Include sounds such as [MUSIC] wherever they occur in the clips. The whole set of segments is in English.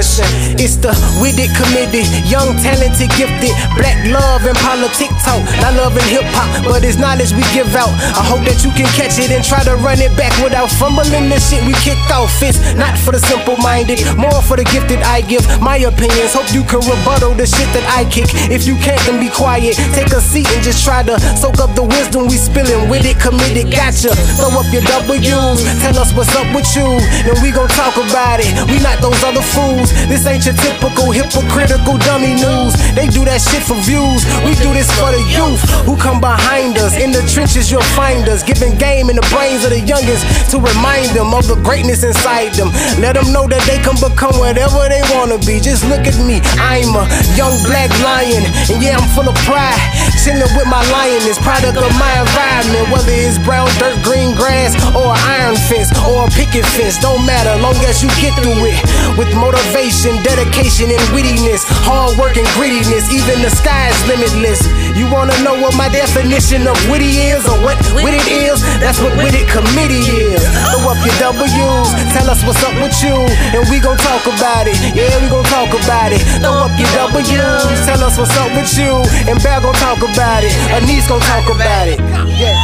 discussion. It's the witted, committed, young, talented, gifted, black love and politic talk. Not love and hip hop, but it's knowledge we give out. I hope that you can catch it and try to run it back without fumbling the shit we kicked off. It's not for the simple minded, more for the gifted. I give my opinions. Hope you can rebuttal the shit that I kick. If you can't, then be quiet. Take a seat and just try to soak up the wisdom we spilling. With it, committed, gotcha. Throw up your W's, tell us what's up with you, then we gon' talk about it. We not those other fools. This ain't your typical hypocritical dummy news. They do that shit for views. We do this for the youth who come behind us. In the trenches, you'll find us. Giving game in the brains of the youngest to remind them of the greatness inside them. Let them know that they can become whatever they wanna be. Just look at me. I'm a young black lion. And yeah, I'm full of pride. Chilling with my lioness. Product of my environment. Whether it's brown dirt, green grass, or iron fence, or a picket fence. Don't matter. Long as you get through it. With motivation, dedication, and wittiness. Hard work and grittiness. Even the sky is limitless. You wanna know what my definition of witty is or what wit it is? That's what witted committee is. Throw up your W's, tell us what's up with you, and we gon' talk about it. Yeah, we gon' talk about it. Throw up your W's, tell us what's up with you, and Bear gon' talk about it. Anise gon' talk about it. Yeah.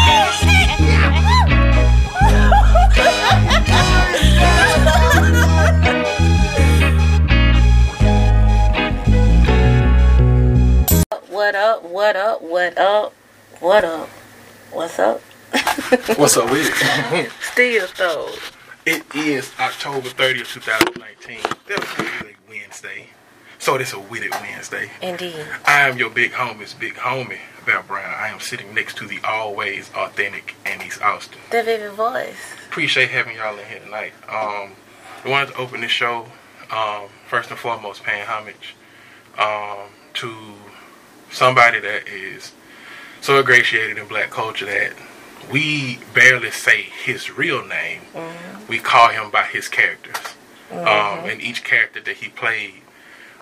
[LAUGHS] What up? What up? What up? What up? What's up? [LAUGHS] What's up with it? Still though. it is October 30th, 2019. That was a big Wednesday. So it's a Witted Wednesday. Indeed. I am your big homie's big homie, Val Brown. I am sitting next to the always authentic Anise Austin. The vivid voice. Appreciate having y'all in here tonight. Um, I wanted to open this show, um, first and foremost, paying homage um, to somebody that is so ingratiated in black culture that we barely say his real name. We call him by his characters. Um, and each character that he played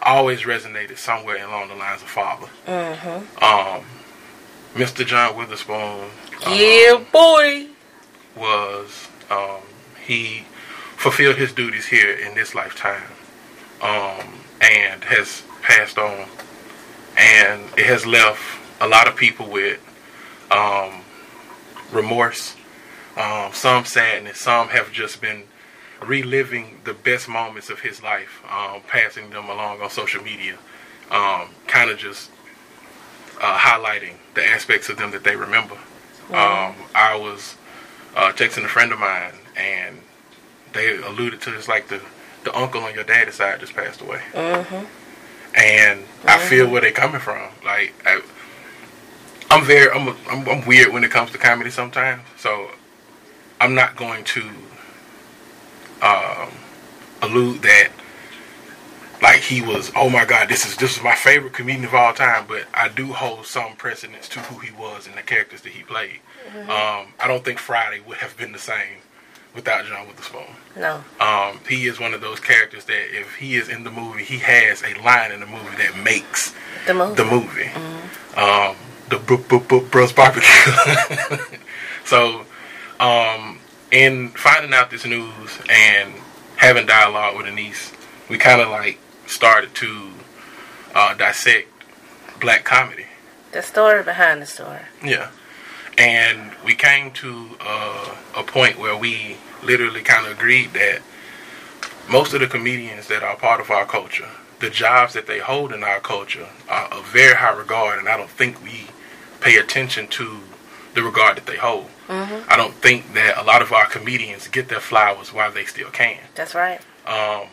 always resonated somewhere along the lines of father. Um, Mr. John Witherspoon um, Yeah, boy. was um, he fulfilled his duties here in this lifetime um, and has passed on and it has left a lot of people with um, remorse um, some sadness some have just been reliving the best moments of his life um, passing them along on social media um, kind of just uh, highlighting the aspects of them that they remember. Um, I was uh, texting a friend of mine, and they alluded to it's like the the uncle on your daddy's side just passed away, and I feel where they're coming from. Like I, I'm very I'm, a, I'm I'm weird when it comes to comedy sometimes, so I'm not going to um, allude that like he was oh my god this is this is my favorite comedian of all time. But i do hold some precedence to who he was and the characters that he played. Um, i don't think friday would have been the same without john witherspoon No. um, he is one of those characters that if he is in the movie he has a line in the movie that makes The movie. the movie um, the br- br- br- bros barbecue [LAUGHS] so um, in finding out this news and having dialogue with Anise, we kind of like started to uh, dissect black comedy. The story behind the story. Yeah. And we came to uh, a point where we literally kind of agreed that most of the comedians that are part of our culture, the jobs that they hold in our culture are of very high regard, and I don't think we pay attention to the regard that they hold. I don't think that a lot of our comedians get their flowers while they still can. That's right. Um,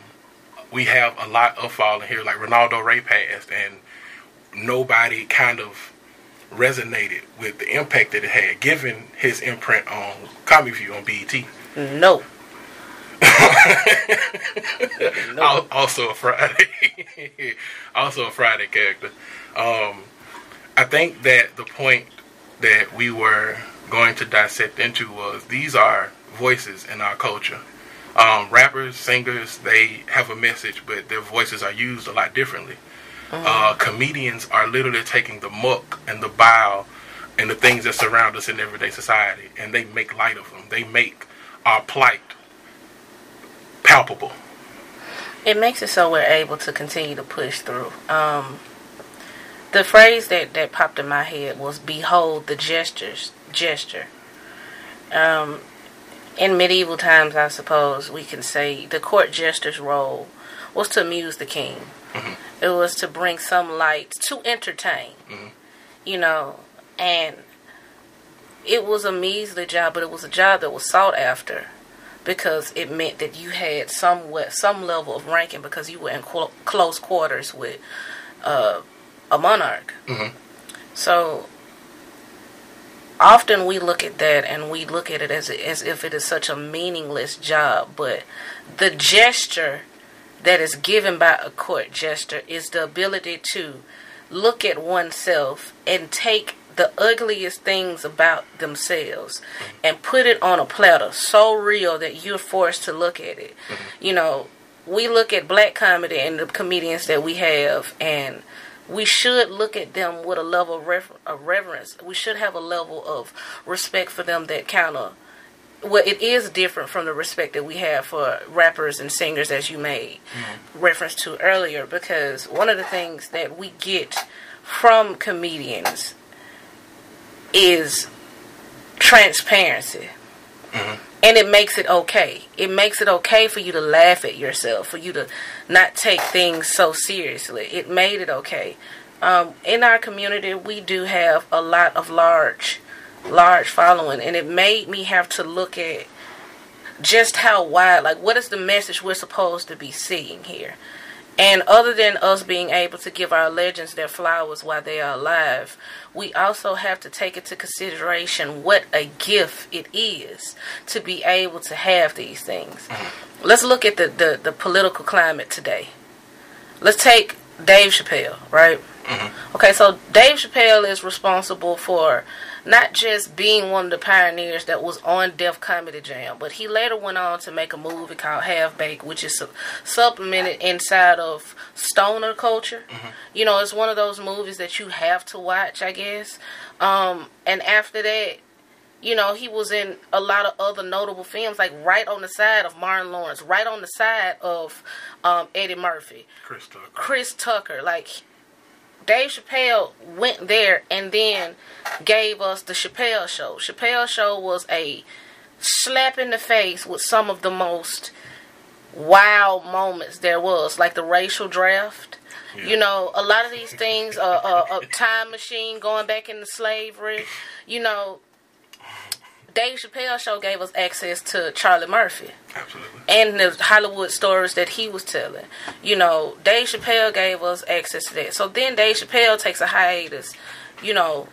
we have a lot of falling here, like Reynaldo Rey passed, and nobody kind of resonated with the impact that it had, given his imprint on Comedy View on BET. [LAUGHS] No. Al- Also a Friday, [LAUGHS] also a Friday character. Um, I think that the point that we were going to dissect into was these are voices in our culture. Um, rappers, singers, they have a message, but their voices are used a lot differently. Uh, comedians are literally taking the muck and the bile and the things that surround us in everyday society, and they make light of them. They make our plight palpable. it makes it so we're able to continue to push through. Um, the phrase that, that popped in my head was "Behold the gestures gesture." Um, in medieval times, I suppose we can say the court jester's role was to amuse the king. Mm-hmm. It was to bring some light, to entertain. Mm-hmm. You know, and it was a measly job, but it was a job that was sought after because it meant that you had some some level of ranking because you were in clo- close quarters with uh, a monarch. Mhm. So often we look at that and we look at it as as if it is such a meaningless job, but the gesture that is given by a court jester is the ability to look at oneself and take the ugliest things about themselves and put it on a platter so real that you're forced to look at it. Mm-hmm. You know, we look at black comedy and the comedians that we have and we should look at them with a level of, rever- of reverence. We should have a level of respect for them that kind of well, it is different from the respect that we have for rappers and singers, as you made reference to earlier, because one of the things that we get from comedians is transparency. And it makes it okay. It makes it okay for you to laugh at yourself, for you to not take things so seriously. It made it okay. Um, in our community, we do have a lot of large, large following, and it made me have to look at just how wide, like, what is the message we're supposed to be seeing here? And other than us being able to give our legends their flowers while they are alive, we also have to take into consideration what a gift it is to be able to have these things. Let's look at the, the, the political climate today. Let's take Dave Chappelle, right? Mm-hmm. Okay, so Dave Chappelle is responsible for not just being one of the pioneers that was on Def Comedy Jam, but he later went on to make a movie called Half Baked, which is su- supplemented inside of stoner culture. You know, it's one of those movies that you have to watch, I guess. Um, and after that, you know, he was in a lot of other notable films, like right on the side of Martin Lawrence, right on the side of um, Eddie Murphy. Chris Tucker. Chris Tucker, like Dave Chappelle went there and then gave us the Chappelle Show. Chappelle Show was a slap in the face with some of the most wild moments there was, like the racial draft. You know, a lot of these things, uh, uh, a time machine going back into slavery. You know, Dave Chappelle Show gave us access to Charlie Murphy Absolutely. and the Hollywood stories that he was telling. You know, Dave Chappelle gave us access to that. So then Dave Chappelle takes a hiatus, you know,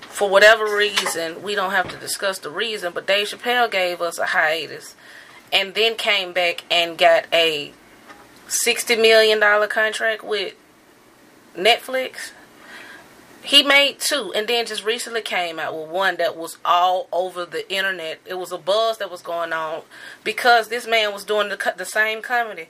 for whatever reason, we don't have to discuss the reason, but Dave Chappelle gave us a hiatus and then came back and got a $60 million contract with Netflix. He made two, and then just recently came out with one that was all over the internet. It was a buzz that was going on because this man was doing the the same comedy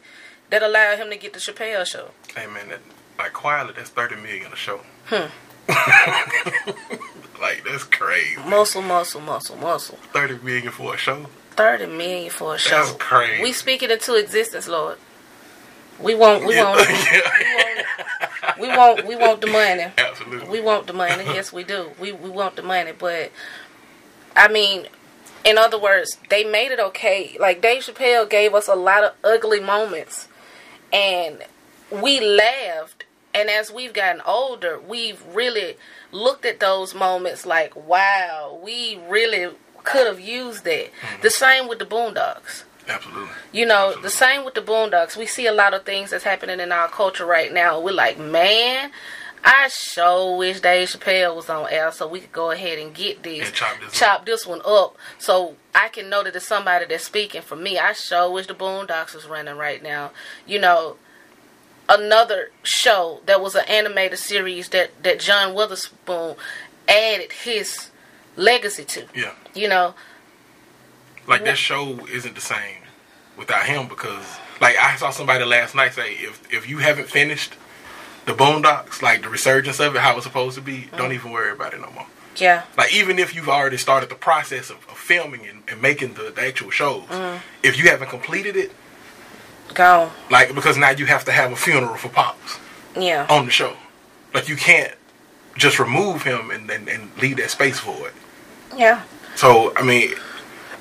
that allowed him to get the Chappelle show. Hey man, that, like quietly, that's thirty million a show. Hmm. [LAUGHS] like that's crazy. Muscle, muscle, muscle, muscle. Thirty million for a show. Thirty million for a show. That's crazy. We speak it into existence, Lord. We won't we want, Yeah. [LAUGHS] we want, we want the money. [LAUGHS] Absolutely. We want the money. Yes, we do. We we want the money, but I mean, in other words, they made it okay. Like Dave Chappelle gave us a lot of ugly moments, and we laughed. And as we've gotten older, we've really looked at those moments like, wow, we really could have used that. The mm-hmm. same with the Boondocks. Absolutely. You know, Absolutely. the same with the Boondocks. We see a lot of things that's happening in our culture right now. We're like, man, I sure wish Dave Chappelle was on air so we could go ahead and get this, And chop this chop this one up, so I can know that it's somebody that's speaking for me. I sure wish the Boondocks was running right now. You know, another show that was an animated series that that John Witherspoon added his legacy to. Yeah. You know, Like that show isn't the same without him because like I saw somebody last night say if if you haven't finished the Boondocks, like the resurgence of it, how it's supposed to be, mm-hmm. don't even worry about it no more. yeah. Like even if you've already started the process of, of filming and, and making the, the actual shows, mm-hmm. if you haven't completed it, Gone. Like because now you have to have a funeral for Pops Yeah. on the show. Like you can't just remove him and, and, and leave that space for it. Yeah. So I mean,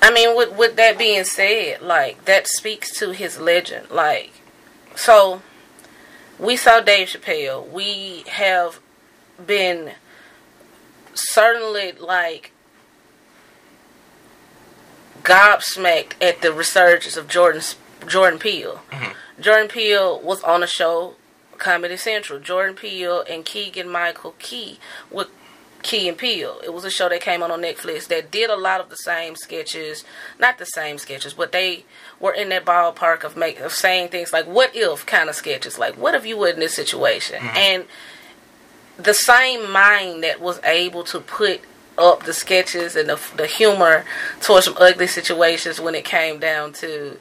I mean, with with that being said, like that speaks to his legend. Like, so we saw Dave Chappelle. We have been certainly like gobsmacked at the resurgence of Jordan Jordan Peele. Mm-hmm. Jordan Peele was on a show, Comedy Central. Jordan Peele and Keegan Michael Key with Key and Peele. It was a show that came on on Netflix that did a lot of the same sketches, not the same sketches, but they were in that ballpark of make of saying things like "what if" kind of sketches, like "what if you were in this situation?" Mm-hmm. and the same mind that was able to put up the sketches and the, the humor towards some ugly situations when it came down to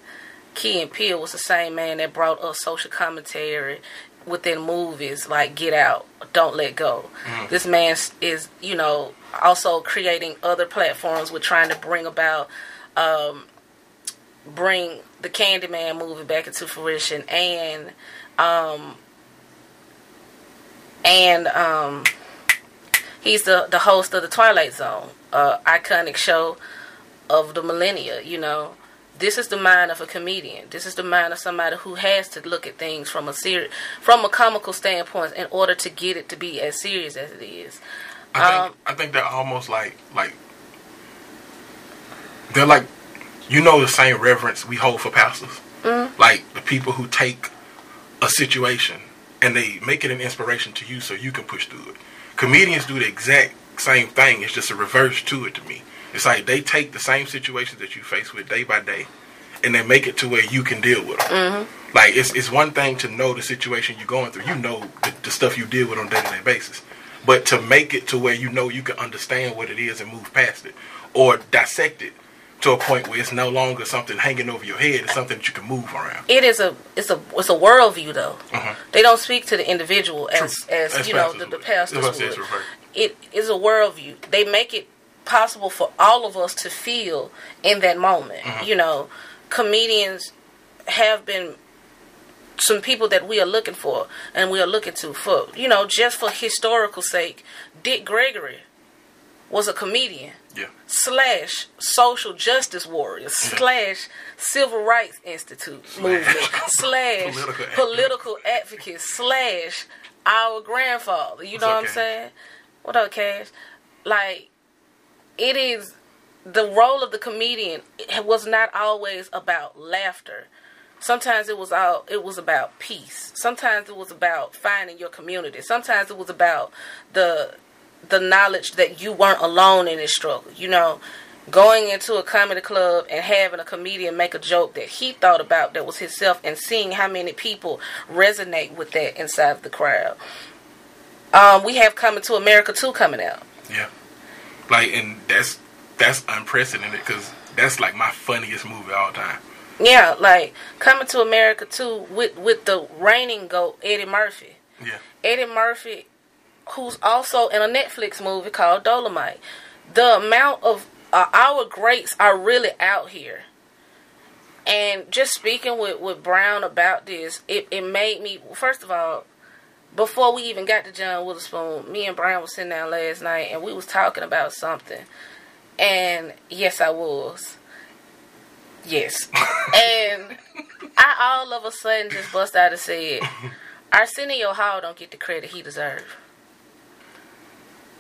Key and Peele was the same man that brought us social commentary within movies like Get Out, Don't Let Go. This man is, you know, also creating other platforms with trying to bring about, um, bring the Candyman movie back into fruition and, um, and um, he's the the host of the Twilight Zone, uh, iconic show of the millennia. You know, this is the mind of a comedian. This is the mind of somebody who has to look at things from a ser- from a comical standpoint in order to get it to be as serious as it is. I think Um, I think they're almost like like they're like you know the same reverence we hold for pastors. Mm-hmm. Like the people who take a situation and they make it an inspiration to you so you can push through it. Comedians do the exact same thing. It's just a reverse to it to me. It's like they take the same situations that you face with day by day and they make it to where you can deal with them. Mm-hmm. Like it's it's one thing to know the situation you're going through. You know the, the stuff you deal with on a day to day basis, but to make it to where you know you can understand what it is and move past it, or dissect it to a point where it's no longer something hanging over your head. It's something that you can move around. It is a it's a it's a worldview though. Mhm. They don't speak to the individual as True. as As you know the, the pastors That's what I said, would. It is a worldview. They make it possible for all of us to feel in that moment. Mm-hmm. You know, comedians have been some people that we are looking for and we are looking to for you know just for historical sake. Dick Gregory was a comedian Yeah, slash social justice warrior slash civil rights institute movement [LAUGHS] slash Political political, advocate. advocate slash our grandfather. You know what I'm saying? What up, Cash? Like it is the role of the comedian it was not always about laughter. Sometimes it was all it was about peace. Sometimes it was about finding your community. Sometimes it was about the the knowledge that you weren't alone in this struggle. You know, going into a comedy club and having a comedian make a joke that he thought about that was himself and seeing how many people resonate with that inside of the crowd. Um, we have Coming to America 2 coming out. yeah. Like, and that's that's unprecedented because that's like my funniest movie of all time. Yeah, like Coming to America too with, with the reigning GOAT, Eddie Murphy. Yeah, Eddie Murphy, who's also in a Netflix movie called Dolomite. The amount of uh, our greats are really out here. And just speaking with, with Brown about this, it, it made me, first of all, before we even got to John Witherspoon, me and Brian was sitting down last night and we was talking about something. And yes, I was. Yes. [LAUGHS] and I all of a sudden just bust out and said, Arsenio Hall don't get the credit he deserves.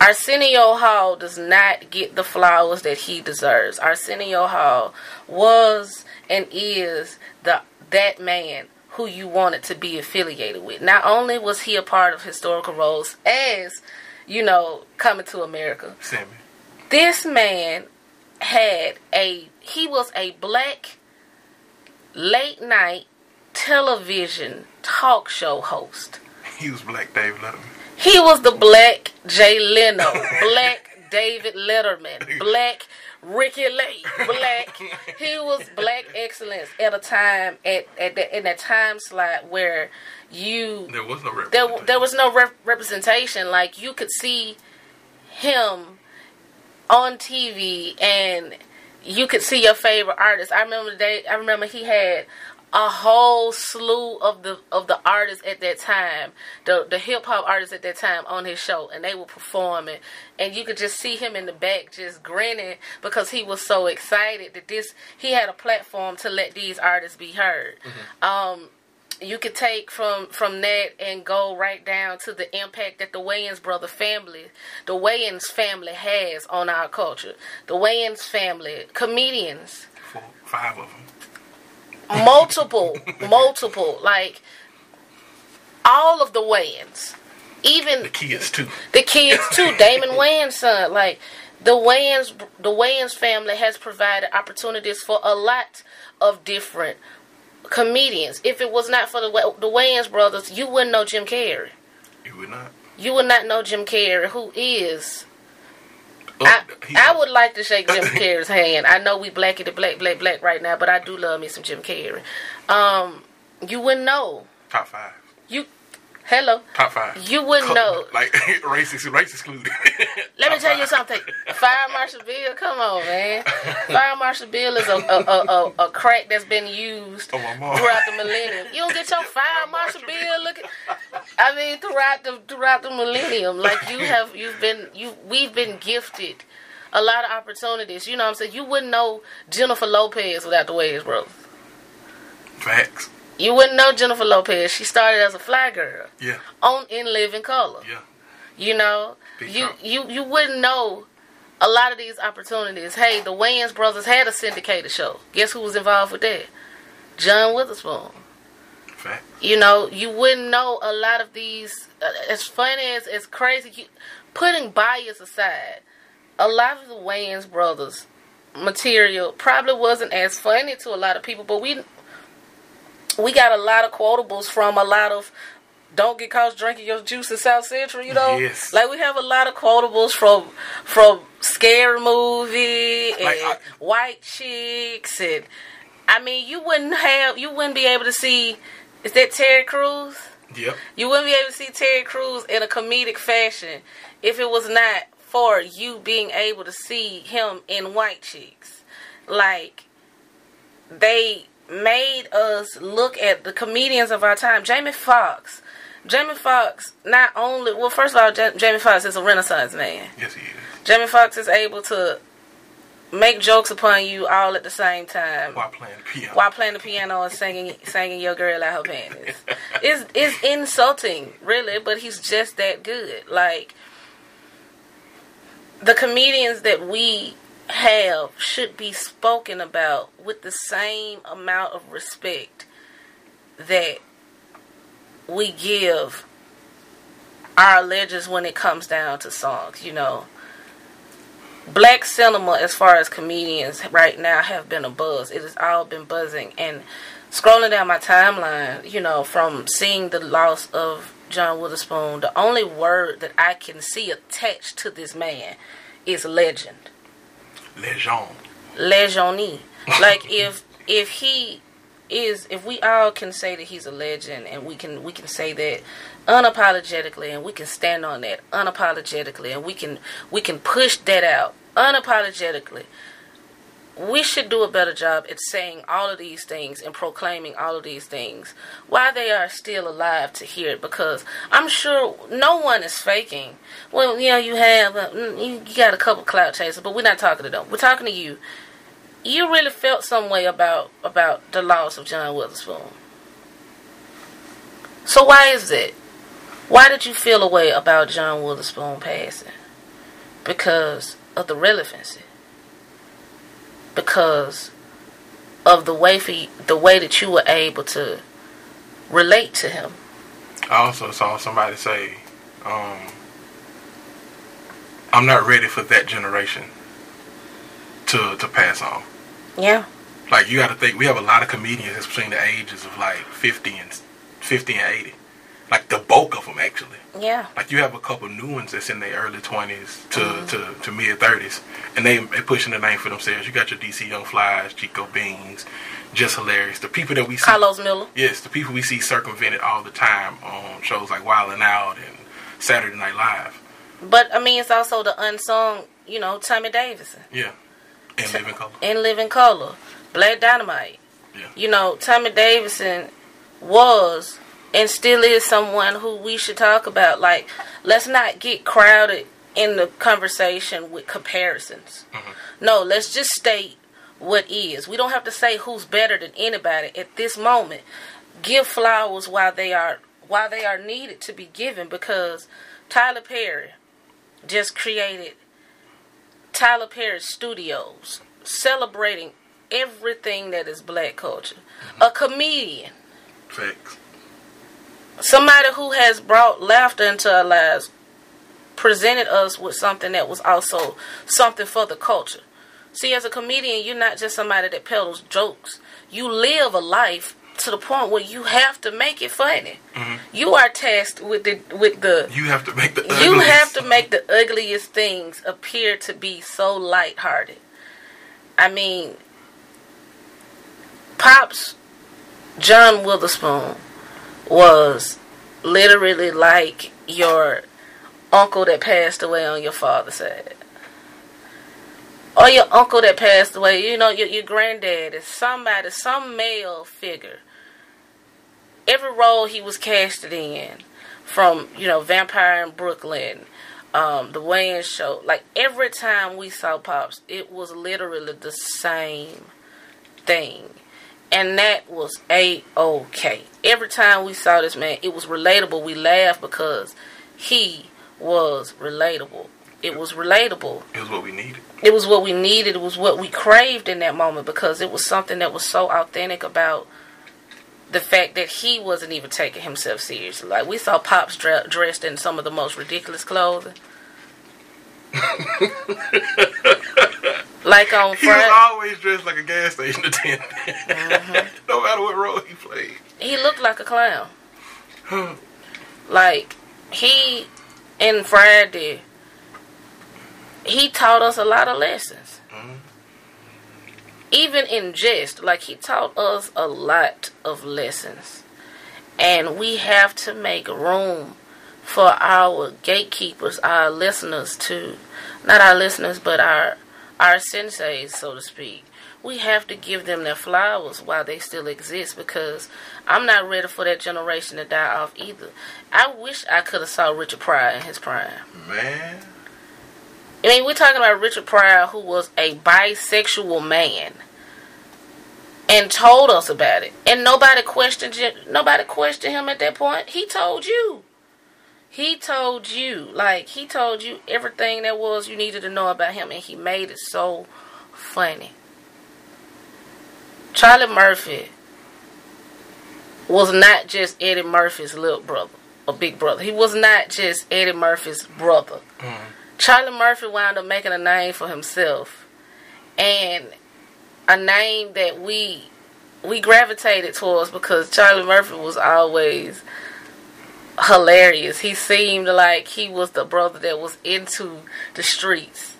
Arsenio Hall does not get the flowers that he deserves. Arsenio Hall was and is the that man who you wanted to be affiliated with. Not only was he a part of historical roles as, you know, coming to America, Sammy. this man had a he was a black late night television talk show host. He was Black Dave Letterman. He was the black Jay Leno, black David Letterman, [LAUGHS] black Ricki Lake, black. He was black [LAUGHS] excellence at a time at at the, in that time slot where you There was no there representation. there was no rep- representation. Like you could see him on TV, and you could see your favorite artist. I remember the day. I remember he had a whole slew of the of the artists at that time, the the hip hop artists at that time on his show, and they were performing, and you could just see him in the back just grinning because he was so excited that this he had a platform to let these artists be heard. Mm-hmm. Um, you could take from from that and go right down to the impact that the Wayans brother family, the Wayans family has on our culture. The Wayans family, comedians, Four, five of them multiple, multiple, like all of the Wayans, even the kids too. The kids too. Damon [LAUGHS] Wayans' son, like the Wayans, the Wayans family has provided opportunities for a lot of different comedians. If it was not for the the Wayans brothers, you wouldn't know Jim Carrey. You would not. You would not know Jim Carrey, who is I, I would like to shake Jim Carrey's hand. I know we blacky the black, black, black right now, but I do love me some Jim Carrey. Um, you wouldn't know. Top five. You, hello. Top five. You wouldn't know. [LAUGHS] Like [LAUGHS] racist, race excluded. [LAUGHS] Let me tell five. you something. Fire Marshal Bill, come on, man. Fire Marshal Bill is a a, a, a, a crack that's been used oh, throughout the millennium. You don't get your Fire Marshal Bill looking. I mean, throughout the throughout the millennium, like you have, you've been, you, we've been gifted a lot of opportunities. You know what I'm saying? You wouldn't know Jennifer Lopez without the Wayans brothers. Facts. You wouldn't know Jennifer Lopez. She started as a fly girl. Yeah. On In Living Color. Yeah. You know, Big you you you wouldn't know a lot of these opportunities. Hey, the Wayans brothers had a syndicated show. Guess who was involved with that? John Witherspoon. Fact. You know, you wouldn't know a lot of these. Uh, as funny as as crazy, you, putting bias aside, a lot of the Wayans brothers material probably wasn't as funny to a lot of people, but we we got a lot of quotables from a lot of don't get caught drinking your juice in South Central, you know? Yes. Like we have a lot of quotables from from Scary Movie and like I, White Chicks and I mean you wouldn't have you wouldn't be able to see is that Terry Crews? Yep. You wouldn't be able to see Terry Crews in a comedic fashion if it was not for you being able to see him in White Chicks. Like they made us look at the comedians of our time. Jamie Foxx. Jamie Foxx not only well, first of all, J- Jamie Foxx is a Renaissance man. Yes, he is. Jamie Foxx is able to make jokes upon you all at the same time while playing the piano. While playing the piano and singing, singing your girl out her panties. [LAUGHS] it's it's insulting, really, but he's just that good. Like the comedians that we have should be spoken about with the same amount of respect that we give our legends when it comes down to songs, you know. Black cinema, as far as comedians right now, have been a buzz. It has all been buzzing. And scrolling down my timeline, you know, from seeing the loss of John Witherspoon, the only word that I can see attached to this man is legend. Legend. Legend. [LAUGHS] like if if he is if we all can say that he's a legend and we can we can say that unapologetically and we can stand on that unapologetically and we can we can push that out unapologetically we should do a better job at saying all of these things and proclaiming all of these things while they are still alive to hear it because I'm sure no one is faking. Well, you know, you have, uh, mm, you got a couple cloud chasers, but we're not talking to them. We're talking to you. You really felt some way about, about the loss of John Witherspoon. So why is it Why did you feel a way about John Witherspoon passing? Because of the relevancy because of the way for you, the way that you were able to relate to him. I also saw somebody say, um, "I'm not ready for that generation to to pass on." Yeah. Like you got to think, we have a lot of comedians between the ages of like 50 and 50 and 80. Like the bulk of them, actually. Yeah. Like you have a couple new ones that's in their early twenties to, mm-hmm. to, to mid thirties, and they they pushing the name for themselves. You got your DC Young Flies, Chico Beans, just hilarious. The people that we see, Carlos Miller. Yes, the people we see circumvented all the time on shows like Wild 'N Out and Saturday Night Live. But I mean, it's also the unsung, you know, Tommy Davidson. Yeah, in Living Color. In Living Color, Black Dynamite. Yeah. You know, Tommy Davidson was and still is someone who we should talk about. Like, let's not get crowded in the conversation with comparisons. Mm-hmm. No, let's just state what is. We don't have to say who's better than anybody at this moment. Give flowers while they are while they are needed to be given because Tyler Perry just created Tyler Perry Studios celebrating everything that is black culture. Mm-hmm. A comedian Facts. Somebody who has brought laughter into our lives presented us with something that was also something for the culture. See, as a comedian, you're not just somebody that peddles jokes. You live a life to the point where you have to make it funny. Mm-hmm. You are tasked with the with the You have to make the. you ugliest- have to make the ugliest things appear to be so lighthearted. I mean, Pops John Witherspoon was literally like your uncle that passed away on your father's side. Or your uncle that passed away, you know, your, your granddad is somebody, some male figure. Every role he was casted in, from, you know, Vampire in Brooklyn, um, The Wayans Show, like every time we saw Pops, it was literally the same thing. And that was a okay. Every time we saw this man, it was relatable. We laughed because he was relatable. It was relatable. It was what we needed. It was what we needed. It was what we craved in that moment because it was something that was so authentic about the fact that he wasn't even taking himself seriously. Like we saw Pops dre- dressed in some of the most ridiculous clothing. [LAUGHS] like on He was always dressed like a gas station attendant, mm-hmm. [LAUGHS] no matter what role he played. he looked like a clown. like he in Friday, he taught us a lot of lessons. Mm-hmm. Even in jest, like he taught us a lot of lessons, and we have to make room for our gatekeepers, our listeners to, not our listeners, but our our senseis, so to speak. We have to give them their flowers while they still exist because I'm not ready for that generation to die off either. I wish I could have saw Richard Pryor in his prime. Man, I mean, we're talking about Richard Pryor, who was a bisexual man, and told us about it, and nobody questioned. Nobody questioned him at that point. He told you. He told you, like he told you everything that was you needed to know about him, and he made it so funny. Charlie Murphy was not just Eddie Murphy's little brother or big brother. He was not just Eddie Murphy's brother. Mm-hmm. Charlie Murphy wound up making a name for himself, and a name that we we gravitated towards because Charlie Murphy was always hilarious. He seemed like he was the brother that was into the streets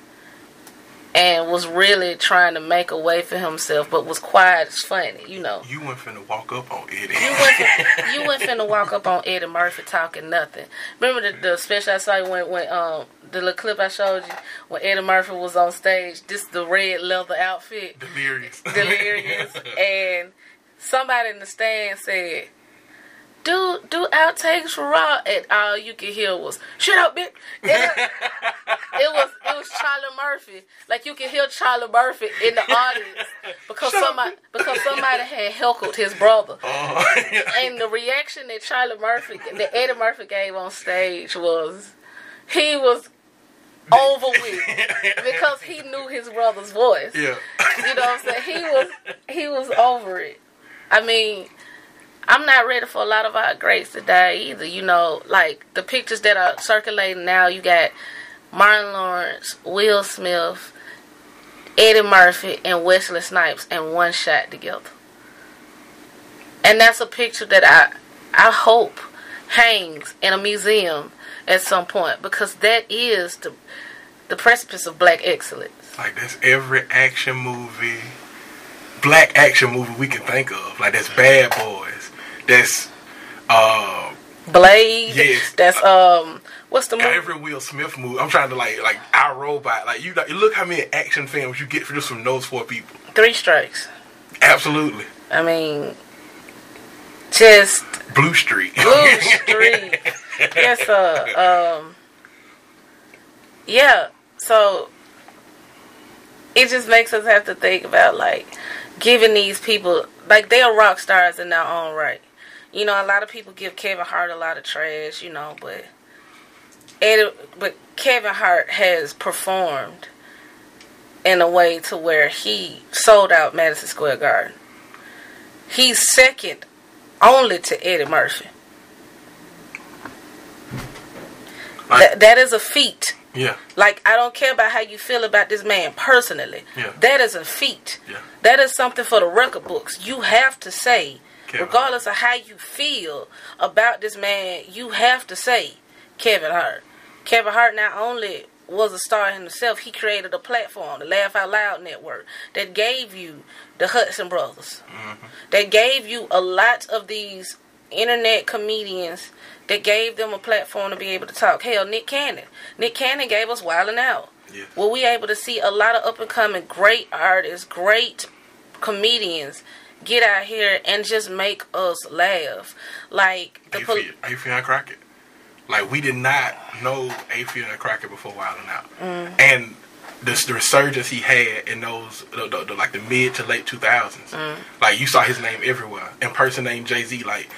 and was really trying to make a way for himself, but was quiet as funny, you know. you went finna walk up on Eddie. You wasn't [LAUGHS] you wasn't finna walk up on Eddie Murphy talking nothing. Remember the, the special I saw you when when um the little clip I showed you when Eddie Murphy was on stage, this the red leather outfit, Delirious. delirious, [LAUGHS] and somebody in the stand said, "Do do outtakes Raw," and all you could hear was "Shut up, bitch." It, it was it was Charlie Murphy. Like you could hear Charlie Murphy in the audience because Shut up, somebody because somebody had heckled his brother. Oh, [LAUGHS] And the reaction that Charlie Murphy, that Eddie Murphy gave on stage was, he was over with [LAUGHS] because he knew his brother's voice. yeah. You know what I'm saying? He was he was over it. I mean, I'm not ready for a lot of our greats today either. You know, like the pictures that are circulating now. You got Martin Lawrence, Will Smith, Eddie Murphy, and Wesley Snipes in one shot together. And that's a picture that I I hope hangs in a museum at some point because that is the the precipice of black excellence. Like that's every action movie, black action movie we can think of. Like that's Bad Boys. That's uh Blade. Yes. That's um. What's the movie? every Will Smith movie. I'm trying to like like our robot. Like you, like, look how many action films you get for just from those four people. Three Strikes. Absolutely. I mean, just Blue Streak. Blue [LAUGHS] Streak. yes, sir. Um, yeah. So it just makes us have to think about like giving these people like they are rock stars in their own right. You know, a lot of people give Kevin Hart a lot of trash, you know, but Eddie, but Kevin Hart has performed in a way to where he sold out Madison Square Garden. He's second only to Eddie Murphy. Like- Th- that is a feat. yeah. Like I don't care about how you feel about this man personally. Yeah. That is a feat. Yeah. That is something for the record books. You have to say, Kevin regardless of how you feel about this man, you have to say Kevin Hart. Kevin Hart not only was a star himself, he created a platform, the Laugh Out Loud Network, that gave you the Hudson Brothers, mm-hmm. that gave you a lot of these internet comedians that gave them a platform to be able to talk. Hell, Nick Cannon. Nick Cannon gave us Wild 'N Out. Yeah. Were we able to see a lot of up and coming great artists, great comedians get out here and just make us laugh? Like the pol- Affion, Crockett. Like we did not know Affion and Crockett before Wild 'N Out, Mm. and the, the resurgence he had in those the, the, the- like the mid to late two thousands. Mm. Like you saw his name everywhere. Impersonate Jay Z, like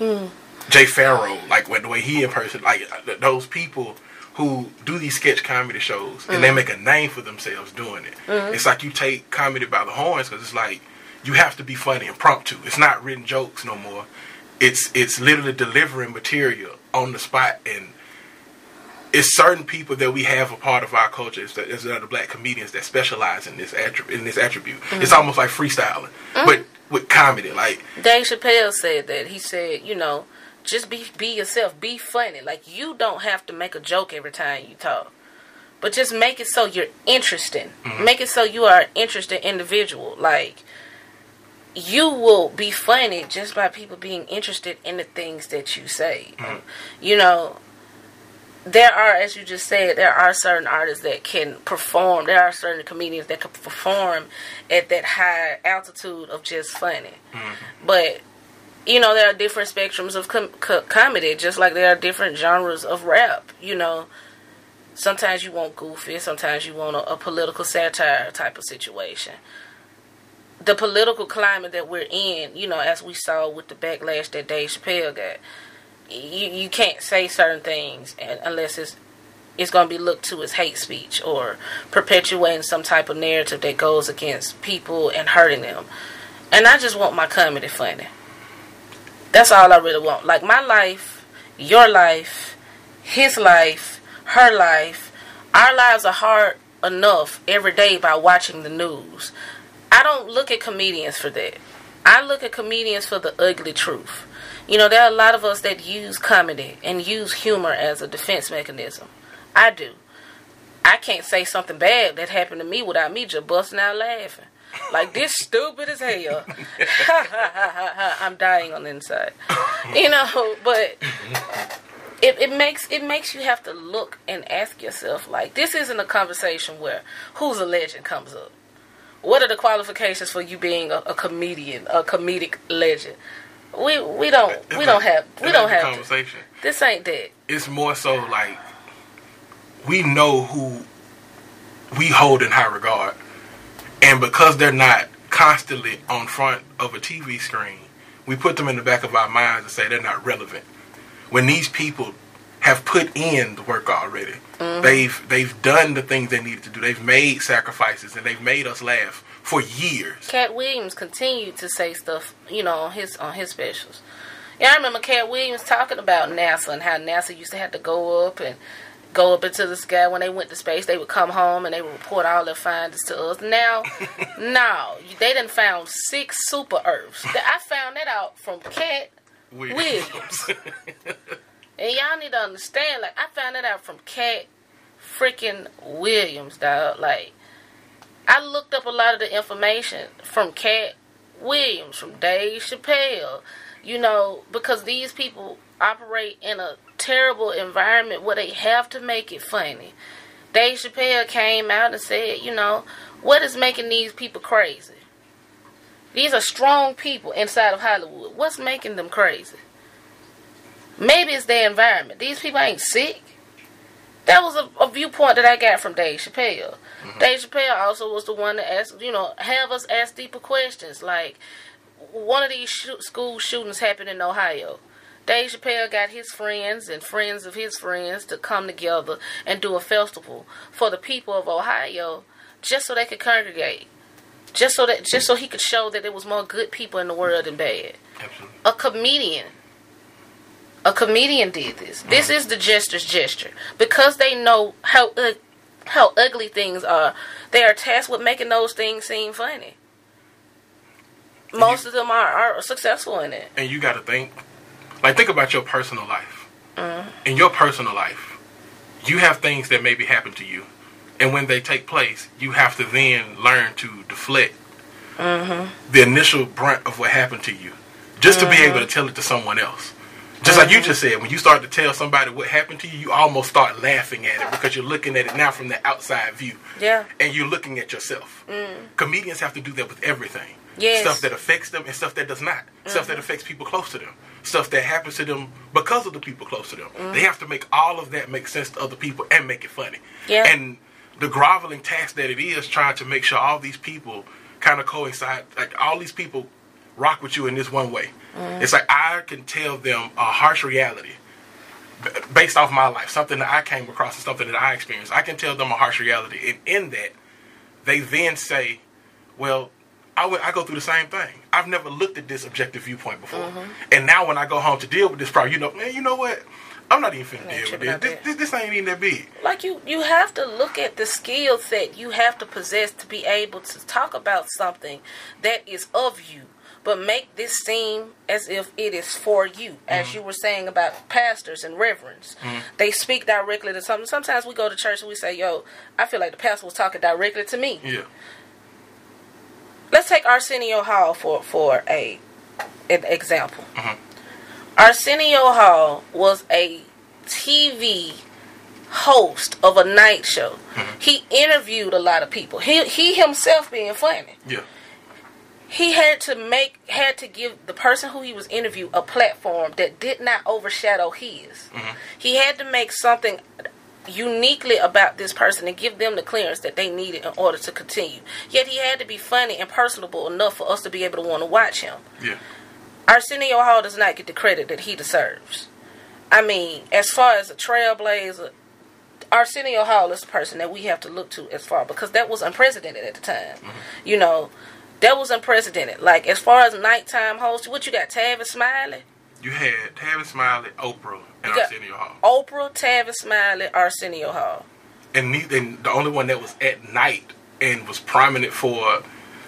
Mm. Jay Pharoah, like when the way he impersonate like those people who do these sketch comedy shows and they Mm. make a name for themselves doing it. It's like you take comedy by the horns because it's like you have to be funny impromptu. It's not written jokes no more. It's it's literally delivering material on the spot and it's certain people that we have a part of our culture is that is the black comedians that specialize in this attribute in this attribute. Mm-hmm. It's almost like freestyling, mm-hmm. but with comedy. Like Dave Chappelle said that. He said, you know, just be be yourself, be funny. Like you don't have to make a joke every time you talk. But just make it so you're interesting. Mm-hmm. Make it so you are an interesting individual. Like you will be funny just by people being interested in the things that you say. Mm-hmm. You know, there are, as you just said, there are certain artists that can perform. There are certain comedians that can perform at that high altitude of just funny. Mm-hmm. But you know, there are different spectrums of com- co- comedy, just like there are different genres of rap. You know, sometimes you want goofy, sometimes you want a, a political satire type of situation. The political climate that we're in, you know, as we saw with the backlash that Dave Chappelle got, you you can't say certain things unless it's it's going to be looked to as hate speech or perpetuating some type of narrative that goes against people and hurting them. And I just want my comedy funny. That's all I really want. Like my life, your life, his life, her life, our lives are hard enough every day by watching the news. I don't look at comedians for that. I look at comedians for the ugly truth. You know, there are a lot of us that use comedy and use humor as a defense mechanism. I do. I can't say something bad that happened to me without me just busting out laughing. Like this [LAUGHS] stupid as hell. [LAUGHS] I'm dying on the inside. You know, but it, it makes it makes you have to look and ask yourself like this isn't a conversation where who's a legend comes up. What are the qualifications for you being a, a comedian, a comedic legend? We we don't we don't have we don't have to. This ain't that. It's more so like we know who we hold in high regard, and because they're not constantly on front of a TV screen, we put them in the back of our minds and say they're not relevant. When these people have put in the work already, they've they've done the things they needed to do. They've made sacrifices and they've made us laugh for years. Katt Williams continued to say stuff, you know, on his on his specials. Yeah, I remember Katt Williams talking about NASA and how NASA used to have to go up and go up into the sky when they went to space. They would come home and they would report all their findings to us. Now, [LAUGHS] no, they didn't found six super Earths. I found that out from Katt We- Williams. [LAUGHS] And y'all need to understand, like, I found it out from Katt freaking Williams, dog. Like, I looked up a lot of the information from Katt Williams, from Dave Chappelle, you know, because these people operate in a terrible environment where they have to make it funny. Dave Chappelle came out and said, you know, what is making these people crazy? These are strong people inside of Hollywood. What's making them crazy? Maybe it's their environment. These people ain't sick. That was a, a viewpoint that I got from Dave Chappelle. Mm-hmm. Dave Chappelle also was the one that asked, you know, have us ask deeper questions. Like, one of these school shootings happened in Ohio. Dave Chappelle got his friends and friends of his friends to come together and do a festival for the people of Ohio just so they could congregate. Just so that just so he could show that there was more good people in the world than bad. Absolutely. A comedian a comedian did this. This is the jester's gesture because they know how uh, how ugly things are. They are tasked with making those things seem funny. Most you, of them are, are successful in it. And you got to think, like, think about your personal life. Mm-hmm. In your personal life, you have things that maybe happen to you, and when they take place, you have to then learn to deflect mm-hmm. the initial brunt of what happened to you, just mm-hmm. to be able to tell it to someone else. Just like you just said, when you start to tell somebody what happened to you, you almost start laughing at it because you're looking at it now from the outside view. Yeah. And you're looking at yourself. Mm. Comedians have to do that with everything. Yes. Stuff that affects them and stuff that does not. Mm-hmm. Stuff that affects people close to them. Stuff that happens to them because of the people close to them. Mm-hmm. They have to make all of that make sense to other people and make it funny. Yeah. And the groveling task that it is trying to make sure all these people kind of coincide, like all these people rock with you in this one way. Mm. It's like I can tell them a harsh reality based off my life, something that I came across and something that I experienced. I can tell them a harsh reality, and in that, they then say, "Well, I, I go through the same thing. I've never looked at this objective viewpoint before, mm-hmm. and now when I go home to deal with this problem, you know, man, you know what? I'm not even finna deal with this. This, this. this, ain't even that big. Like you, you have to look at the skill set you have to possess to be able to talk about something that is of you but make this seem as if it is for you. Mm-hmm. As you were saying about pastors and reverends, mm-hmm. they speak directly to something. Sometimes we go to church and we say, "Yo, I feel like the pastor was talking directly to me." Yeah. Let's take Arsenio Hall for for a an example. Mm-hmm. Arsenio Hall was a TV host of a night show. Mm-hmm. He interviewed a lot of people. He he himself being funny. Yeah he had to make had to give the person who he was interviewed a platform that did not overshadow his. Mm-hmm. He had to make something uniquely about this person and give them the clearance that they needed in order to continue. Yet he had to be funny and personable enough for us to be able to want to watch him. Yeah. Arsenio Hall does not get the credit that he deserves. I mean, as far as a trailblazer, Arsenio Hall is the person that we have to look to as far because that was unprecedented at the time. Mm-hmm. You know, that was unprecedented. Like as far as nighttime hosts, what you got? Tavis Smiley. You had Tavis Smiley, Oprah, and Arsenio Hall. Oprah, Tavis Smiley, Arsenio Hall. And, the, and the only one that was at night and was prominent for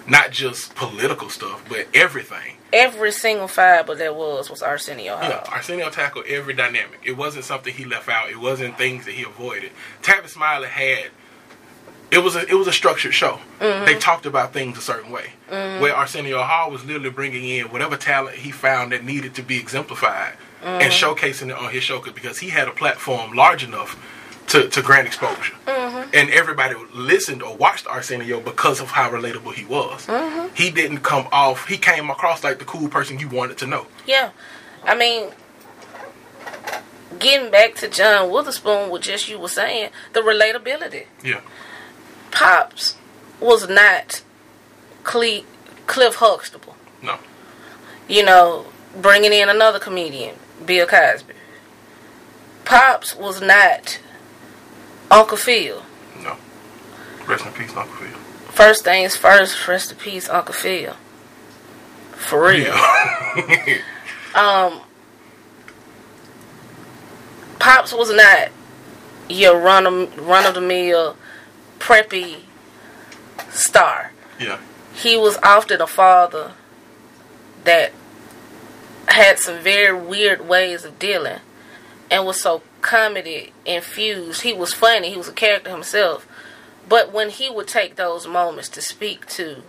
not just political stuff, but everything. Every single fiber there was was Arsenio Hall. Yeah, Arsenio tackled every dynamic. It wasn't something he left out. It wasn't things that he avoided. Tavis Smiley had it was a it was a structured show. Mm-hmm. They talked about things a certain way. Mm-hmm. Where Arsenio Hall was literally bringing in whatever talent he found that needed to be exemplified mm-hmm. and showcasing it on his show because he had a platform large enough to, to grant exposure. Mm-hmm. And everybody listened or watched Arsenio because of how relatable he was. Mm-hmm. He didn't come off. He came across like the cool person you wanted to know. Yeah, I mean getting back to John Witherspoon, what just you were saying, the relatability. Yeah. Pops was not Cle- Cliff Huxtable. No. You know, bringing in another comedian, Bill Cosby. Pops was not Uncle Phil. No. Rest in peace, Uncle Phil. First things first, rest in peace, Uncle Phil. For real. Yeah. [LAUGHS] um, Pops was not your run of, run of the mill preppy star. Yeah. He was often a father that had some very weird ways of dealing and was so comedy infused. He was funny, he was a character himself. But when he would take those moments to speak to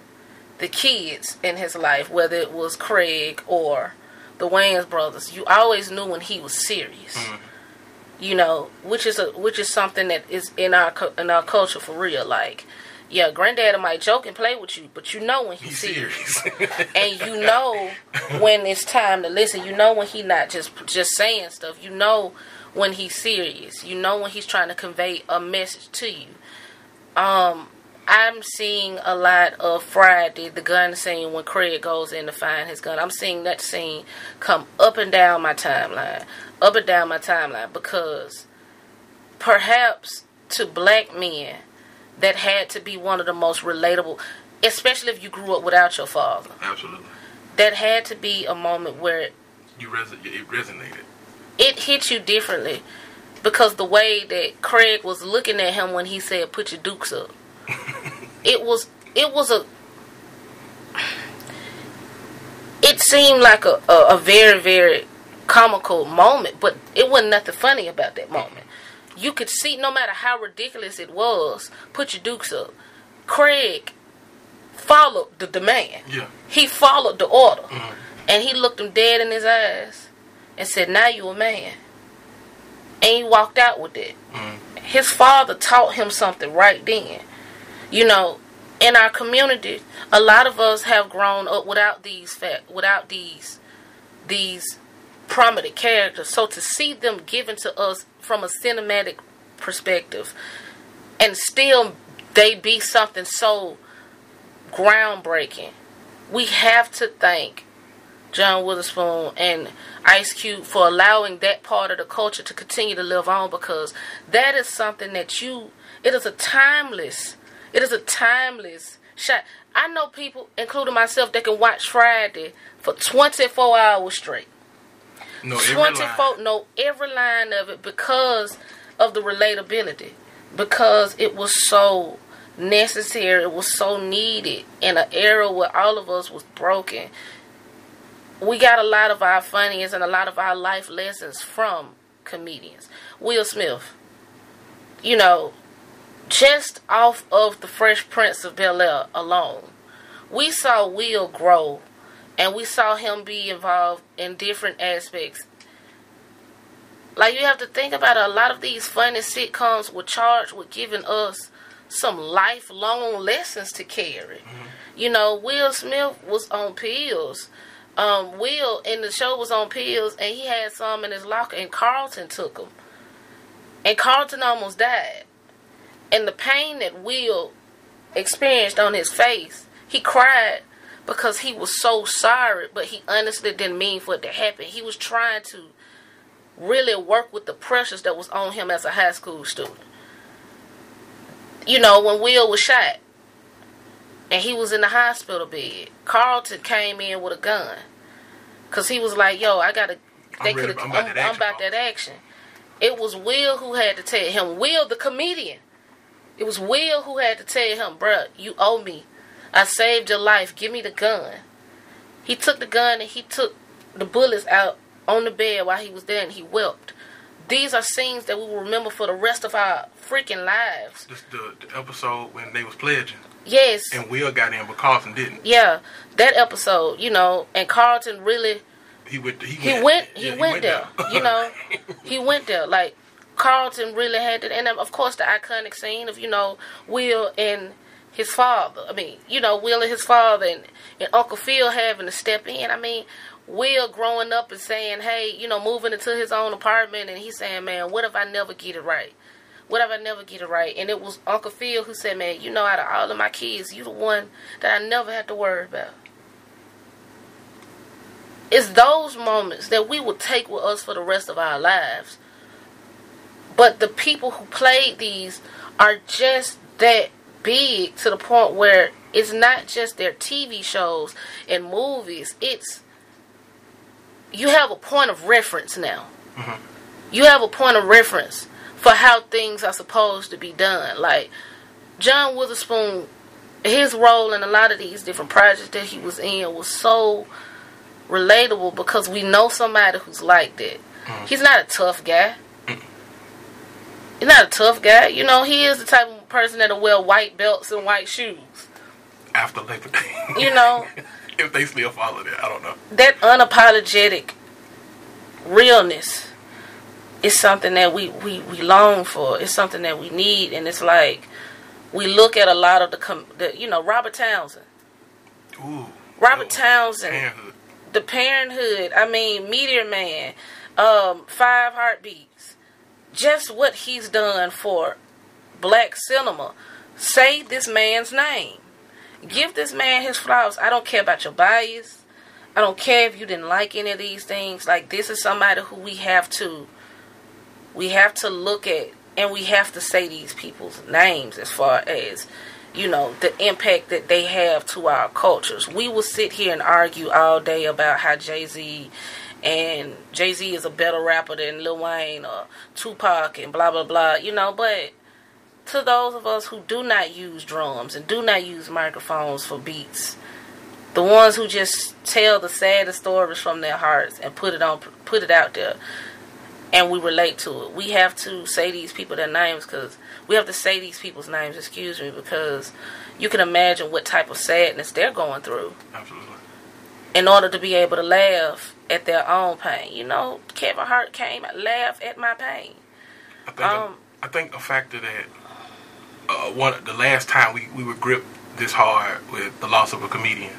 the kids in his life, whether it was Craig or the Wayans brothers, you always knew when he was serious. Mm-hmm you know, which is a which is something that is in our in our culture for real. Like, Yeah, granddaddy might joke and play with you, but you know when he's, He's serious. serious. and you know when it's time to listen. You know when he not just just saying stuff. You know when he's serious. You know when he's trying to convey a message to you. Um, I'm seeing a lot of Friday, the gun scene when Craig goes in to find his gun. I'm seeing that scene come up and down my timeline, up and down my timeline because perhaps to black men that had to be one of the most relatable, especially if you grew up without your father. Absolutely. That had to be a moment where You res- it resonated. it hit you differently because the way that Craig was looking at him when he said put your dukes up it was it was a it seemed like a, a, a very very comical moment but it wasn't nothing funny about that moment. You could see no matter how ridiculous it was put your dukes up. Craig followed the demand Yeah. he followed the order. Mhm. and he looked him dead in his eyes and said now you a man. And he walked out with it. Mhm. his father taught him something right then you know in our community a lot of us have grown up without these fact without these these prominent characters. So to see them given to us from a cinematic perspective and still they be something so groundbreaking we have to thank John Witherspoon and Ice Cube for allowing that part of the culture to continue to live on because that is something that you it is a timeless it is a timeless shot. I know people, including myself, that can watch Friday for 24 hours straight. No, every 24 line. know every line of it because of the relatability because it was so necessary it was so needed in an era where all of us was broken we got a lot of our funniest and a lot of our life lessons from comedians will smith you know just off of the fresh prince of bel air alone we saw will grow and we saw him be involved in different aspects. Like you have to think about it, a lot of these funny sitcoms were charged with giving us some lifelong lessons to carry. You know, Will Smith was on pills. Um, Will in the show was on pills, and he had some in his locker, and Carlton took them, and Carlton almost died. And the pain that Will experienced on his face, he cried because he was so sorry, but he honestly didn't mean for it to happen. He was trying to really work with the pressures that was on him as a high school student. You know, when Will was shot and he was in the hospital bed, Carlton came in with a gun because he was like, "Yo, I gotta." They I'm ready- could. I'm I'm, I'm about that action. It was Will who had to tell him. Will, the comedian. It was Will who had to tell him, bruh, you owe me. I saved your life. Give me the gun. He took the gun and he took the bullets out on the bed while he was there and he wept. These are scenes that we will remember for the rest of our freaking lives. This the, the episode when they was pledging Yes. and Will got in, but Carlton didn't. Yeah. That episode, you know, and Carlton really He went. He, he went he, yeah, went, there. you know. [LAUGHS] He went there. Like Carlton really had it and of course the iconic scene of, you know, Will and his father. I mean, you know, Will and his father and, and Uncle Phil having to step in. I mean, Will growing up and saying, Hey, you know, moving into his own apartment and he's saying, Man, what if I never get it right? What if I never get it right? And it was Uncle Phil who said, Man, you know out of all of my kids, you the one that I never had to worry about. It's those moments that we will take with us for the rest of our lives. But the people who played these are just that big to the point where it's not just their TV shows and movies. It's you have a point of reference now. Mhm. You have a point of reference for how things are supposed to be done. Like John Witherspoon, his role in a lot of these different projects that he was in was so relatable because we know somebody who's like that. He's not a tough guy. He's not a tough guy. You know, he is the type of person that'll wear white belts and white shoes. after Labor Day. You know, [LAUGHS] if they still follow that, I don't know. that unapologetic realness is something that we, we, we long for. It's something that we need. And it's like, we look at a lot of the, com- the you know Robert Townsend. Ooh. Robert Townsend, Parenthood. the Parenthood. I mean, Meteor Man, um, Five Heartbeats. Just what he's done for black cinema. Say this man's name. Give this man his flowers. I don't care about your bias. I don't care if you didn't like any of these things. Like this is somebody who we have to we have to look at and we have to say these people's names as far as you know the impact that they have to our cultures. We will sit here and argue all day about how Jay Z and Jay Z is a better rapper than Lil Wayne or Tupac and blah blah blah. You know, but to those of us who do not use drums and do not use microphones for beats, the ones who just tell the saddest stories from their hearts and put it on, put it out there, and we relate to it. We have to say these people their names because we have to say these people's names. Excuse me, because you can imagine what type of sadness they're going through Absolutely. in order to be able to laugh at their own pain. You know, Kevin Hart came laugh at my pain. I think Um, I think a factor that uh, one the last time we, we were gripped this hard with the loss of a comedian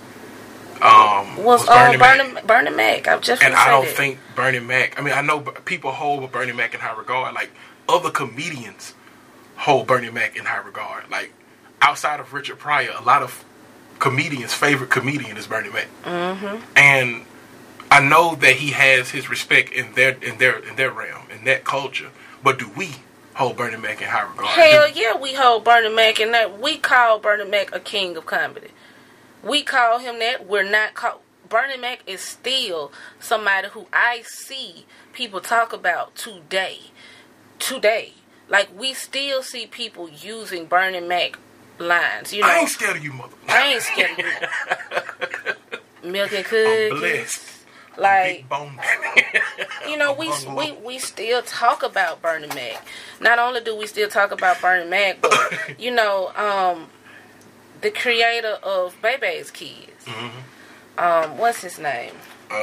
um, Was, Bernie um, Mac. Bernie, Bernie Mac. I'm just and I don't that. think Bernie Mac. I mean, I know people hold Bernie Mac in high regard. Like other comedians hold Bernie Mac in high regard. Like outside of Richard Pryor, a lot of comedians' favorite comedian is Bernie Mac. Mm-hmm. And I know that he has his respect in their in their in their realm in that culture. But do we hold Bernie Mac in high regard? Hell Do- yeah, we hold Bernie Mac and that we call Bernie Mac a king of comedy. We call him that. We're not call Bernie Mac is still somebody who I see people talk about today. Today. Like we still see people using Bernie Mac lines. You know, I ain't scared of you, mother. I ain't scared of you. [LAUGHS] Milk and I'm blessed. Like [LAUGHS] you know, we we we still talk about Bernie Mac. Not only do we still talk about Bernie Mac, but [LAUGHS] you know, um, the creator of Bebe's Kids. Um, what's his name? Uh,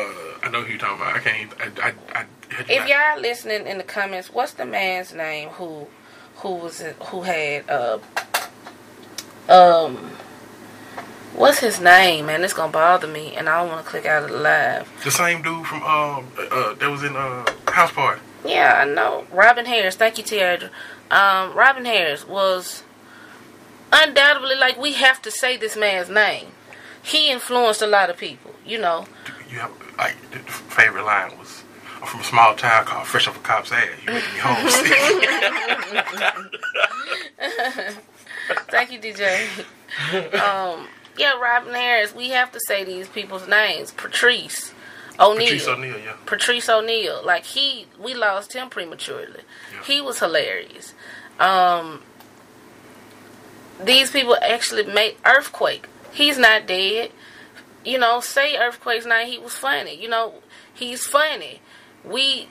I know who you're talking about. I can't. I. I. I If y'all listening in the comments, what's the man's name who who was who had uh um what's his name, man? It's gonna bother me, and I don't want to click out of the live. The same dude from um uh, uh that was in uh House Party. Yeah, I know. Robin Harris. Thank you, Tiara. Um, Robin Harris was undoubtedly like we have to say this man's name. He influenced a lot of people. You know. You have like the favorite line was I'm from a small town called Fresh Off a Cop's Ass. You make me homesick. [LAUGHS] Thank you, DJ. [LAUGHS] um, yeah, Robin Harris. We have to say these people's names. Patrice O'Neal. Patrice O'Neal, yeah. Patrice O'Neal. Like he, we lost him prematurely. Yeah. He was hilarious. Um, these people actually made Earthquake. He's not dead. You know, say Earthquake's not. He was funny. You know, he's funny. We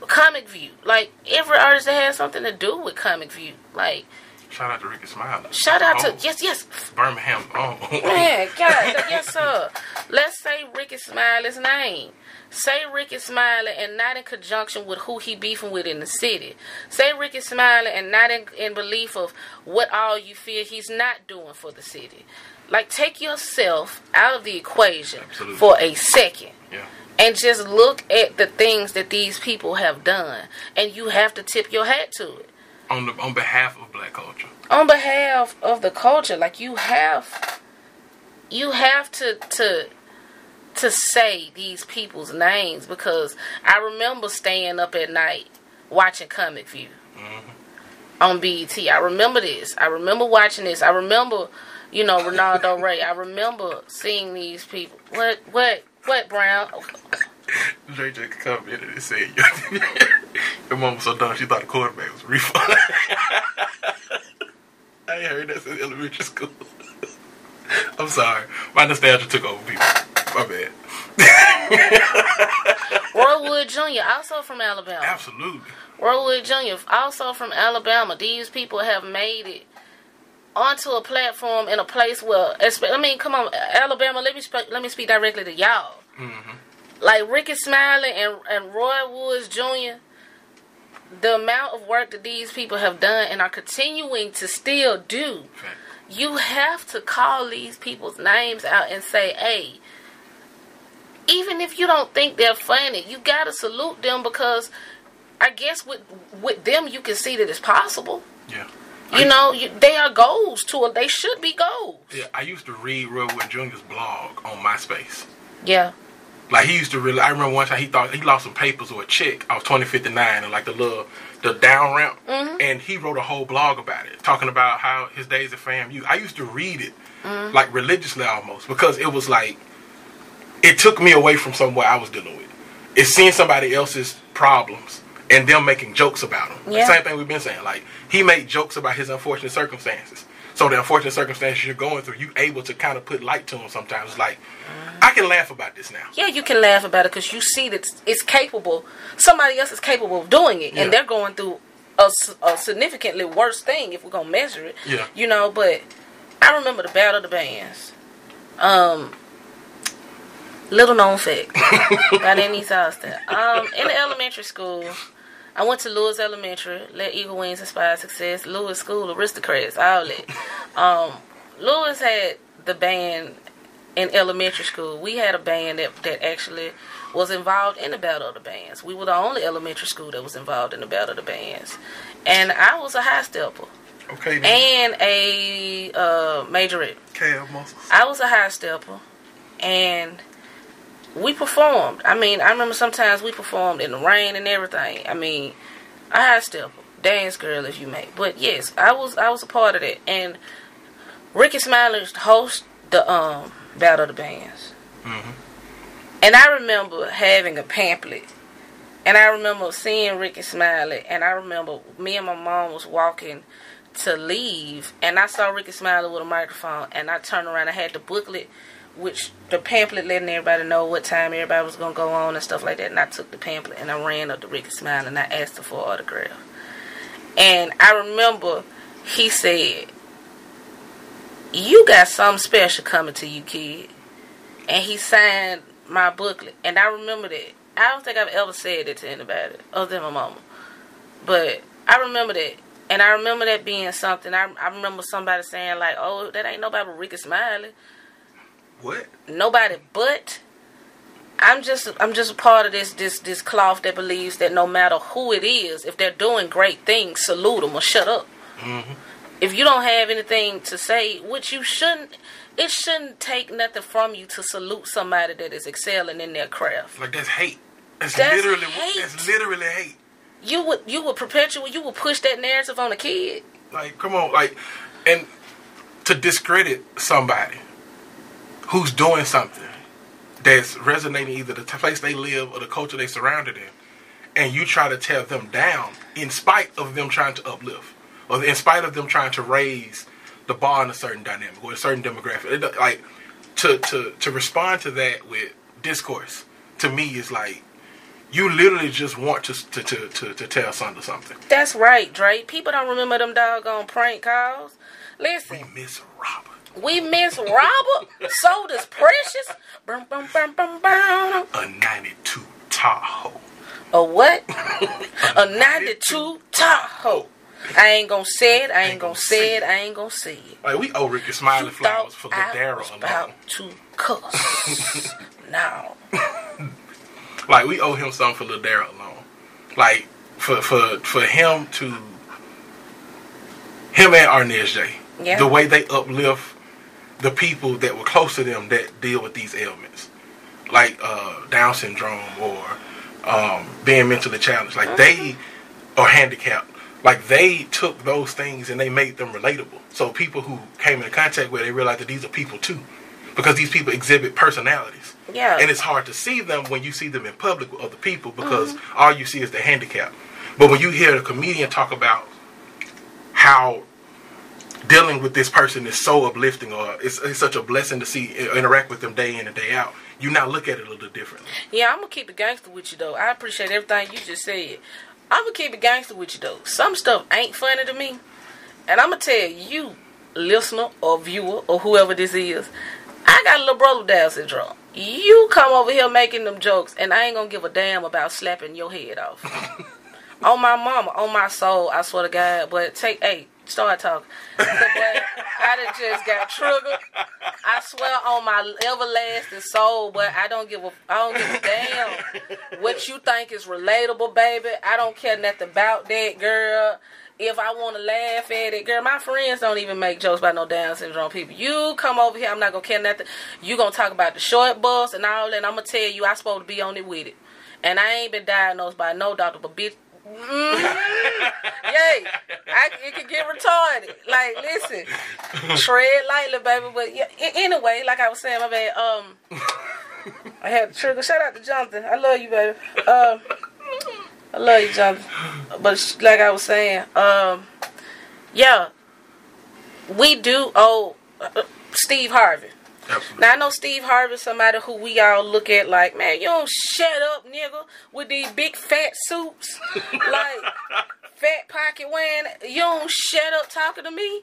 Comic View. Like every artist that has something to do with Comic View. Like Shout out to Rickey Smiley. shout out to Oh, yes, yes, Birmingham. Oh. Man, God, yes, sir. Let's say Rickey Smiley's name. Say Rickey Smiley and not in conjunction with who he beefing with in the city. Say Rickey Smiley and not in, in belief of what all you feel he's not doing for the city. Like, take yourself out of the equation Absolutely. for a second yeah. and just look at the things that these people have done. And you have to tip your hat to it On the on behalf of black culture. on behalf of the culture like you have you have to to to say these people's names because i remember staying up at night watching comic view mm-hmm. on BET. I remember this. I remember watching this. I remember, you know, Reynaldo Rey. I remember seeing these people. What? What? What? Brown? Dre just commented and said, "Your [LAUGHS] mom was so dumb she thought the quarterback was a refund." [LAUGHS] I ain't heard that since elementary school. [LAUGHS] I'm sorry, my nostalgia took over people. My bad. Roy Wood Jr. also from Alabama. Absolutely. Roy Wood Jr., also from Alabama. These people have made it onto a platform in a place where, I mean, come on, Alabama. Let me sp- let me speak directly to y'all. Mm-hmm. Like Rickey Smiley and and Roy Woods Jr. the amount of work that these people have done and are continuing to still do, you have to call these people's names out and say, hey, even if you don't think they're funny, you gotta salute them because I guess with with them you can see that it's possible. Yeah. You know, you, they are goals to it. They should be goals. Yeah, I used to read Roy Will Jr.'s blog on MySpace. Yeah. Like he used to really. I remember one time he thought he lost some papers or a check. I was twenty fifty nine and like the little the down ramp, mm-hmm. and he wrote a whole blog about it, talking about how his days at FAMU. I used to read it mm-hmm. like religiously almost because it was like it took me away from somewhere I was dealing with. It's seeing somebody else's problems and them making jokes about them. Yeah. Same thing we've been saying. Like he made jokes about his unfortunate circumstances. So the unfortunate circumstances you're going through, you able to kind of put light to them sometimes. Like I can laugh about this now. Yeah, you can laugh about it because you see that it's, it's capable. Somebody else is capable of doing it, Yeah. and they're going through a significantly worse thing if we're gonna measure it. Yeah. You know, but I remember the Battle of the Bands. Um, little known fact [LAUGHS] about Anise Austin. Um, in the elementary school, I went to Lewis Elementary. Let Eagle Wings inspire success. Lewis School aristocrats. All that. [LAUGHS] Um, Lewis had the band in elementary school. We had a band that that actually was involved in the Battle of the Bands. We were the only elementary school that was involved in the Battle of the Bands, and I was a high stepper Okay, then. and a uh, majorette. KL muscles. I was a high stepper, and we performed. I mean, I remember sometimes we performed in the rain and everything. I mean, I high stepper, dance girl, if you may. But yes, I was I was a part of that. And Rickey Smiley used host the um Battle of the Bands, Mhm. and I remember having a pamphlet. And I remember seeing Rickey Smiley, and I remember me and my mom was walking to leave, and I saw Rickey Smiley with a microphone, and I turned around. I had the booklet, which the pamphlet letting everybody know what time everybody was gonna go on and stuff like that. And I took the pamphlet and I ran up to Rickey Smiley and I asked her for an autograph. And I remember he said, "You got something special coming to you, kid." And he signed my booklet, and I remember that. I don't think I've ever said it to anybody other than my mama, but I remember that. And I remember that being something. I, I remember somebody saying like, "Oh, that ain't nobody but Rickey Smiley." What? Nobody but. I'm just I'm just a part of this this this cloth that believes that no matter who it is, if they're doing great things, salute them or shut up. Mm-hmm. If you don't have anything to say, which you shouldn't, it shouldn't take nothing from you to salute somebody that is excelling in their craft. Like that's hate. That's, That's literally hate. that's literally hate. You would you would perpetuate you would push that narrative on a kid. Like, come on, like, and to discredit somebody who's doing something that's resonating either the t- place they live or the culture they surrounded in, and you try to tear them down in spite of them trying to uplift, or in spite of them trying to raise the bar in a certain dynamic or a certain demographic. It, like, to to to respond to that with discourse to me is like. You literally just want to to to to, to tell Sunder something. That's right, Drake. People don't remember them doggone prank calls. Listen, we miss Robert. We miss Robert. so does Precious. Bum, bum, bum, bum, bum. a 92 Tahoe. A what? [LAUGHS] A 92 Tahoe. I ain't gonna say it. I ain't gonna say it. I ain't gonna say it. Like we owe Rickey Smiley You flowers for the Daryl alone. about to cuss. [LAUGHS] now, [LAUGHS] Like we owe him something for the Daryl alone. Like for for for him to him and Arnez J. Yeah. The way they uplift the people that were close to them that deal with these ailments. Like uh, Down syndrome or um, being mentally challenged. Like they are handicapped. Like they took those things and they made them relatable. So people who came into contact with it, they realized that these are people too. Because these people exhibit personalities. yeah. And it's hard to see them when you see them in public with other people because all you see is the handicap. But when you hear a comedian talk about how dealing with this person is so uplifting or it's, it's such a blessing to see interact with them day in and day out, you now look at it a little differently. Yeah, I'm gonna keep it gangster with you though. I appreciate everything you just said. I'm gonna keep it gangster with you though. Some stuff ain't funny to me, and I'm gonna tell you, listener or viewer or whoever this is, I got a little brother with Down syndrome. You come over here making them jokes, and I ain't gonna give a damn about slapping your head off. [LAUGHS] on my mama, on my soul, I swear to God. But take, hey, start talking. But I done just got triggered. I swear on my everlasting soul, but I don't give a, I don't give a damn what you think is relatable, baby. I don't care nothing about that, girl. If I want to laugh at it, girl, my friends don't even make jokes about no Down syndrome people. You come over here, I'm not gonna care nothing. You gonna talk about the short bus and all that. I'm gonna tell you, I supposed to be on it with it. And I ain't been diagnosed by no doctor, but bitch, Mm-hmm. Yay! I, it can get retarded. Like, listen, tread lightly, baby. But yeah, anyway, like I was saying, my bad. Um, I had to trigger. Shout out to Jonathan. I love you, baby. Um, I love you, Jonathan. But like I was saying, um, yeah, we do owe uh, Steve Harvey. Absolutely. Now I know Steve Harvey, somebody who we all look at like, man, you don't shut up, nigga, with these big fat suits, [LAUGHS] like fat pocket wearing. You don't shut up talking to me.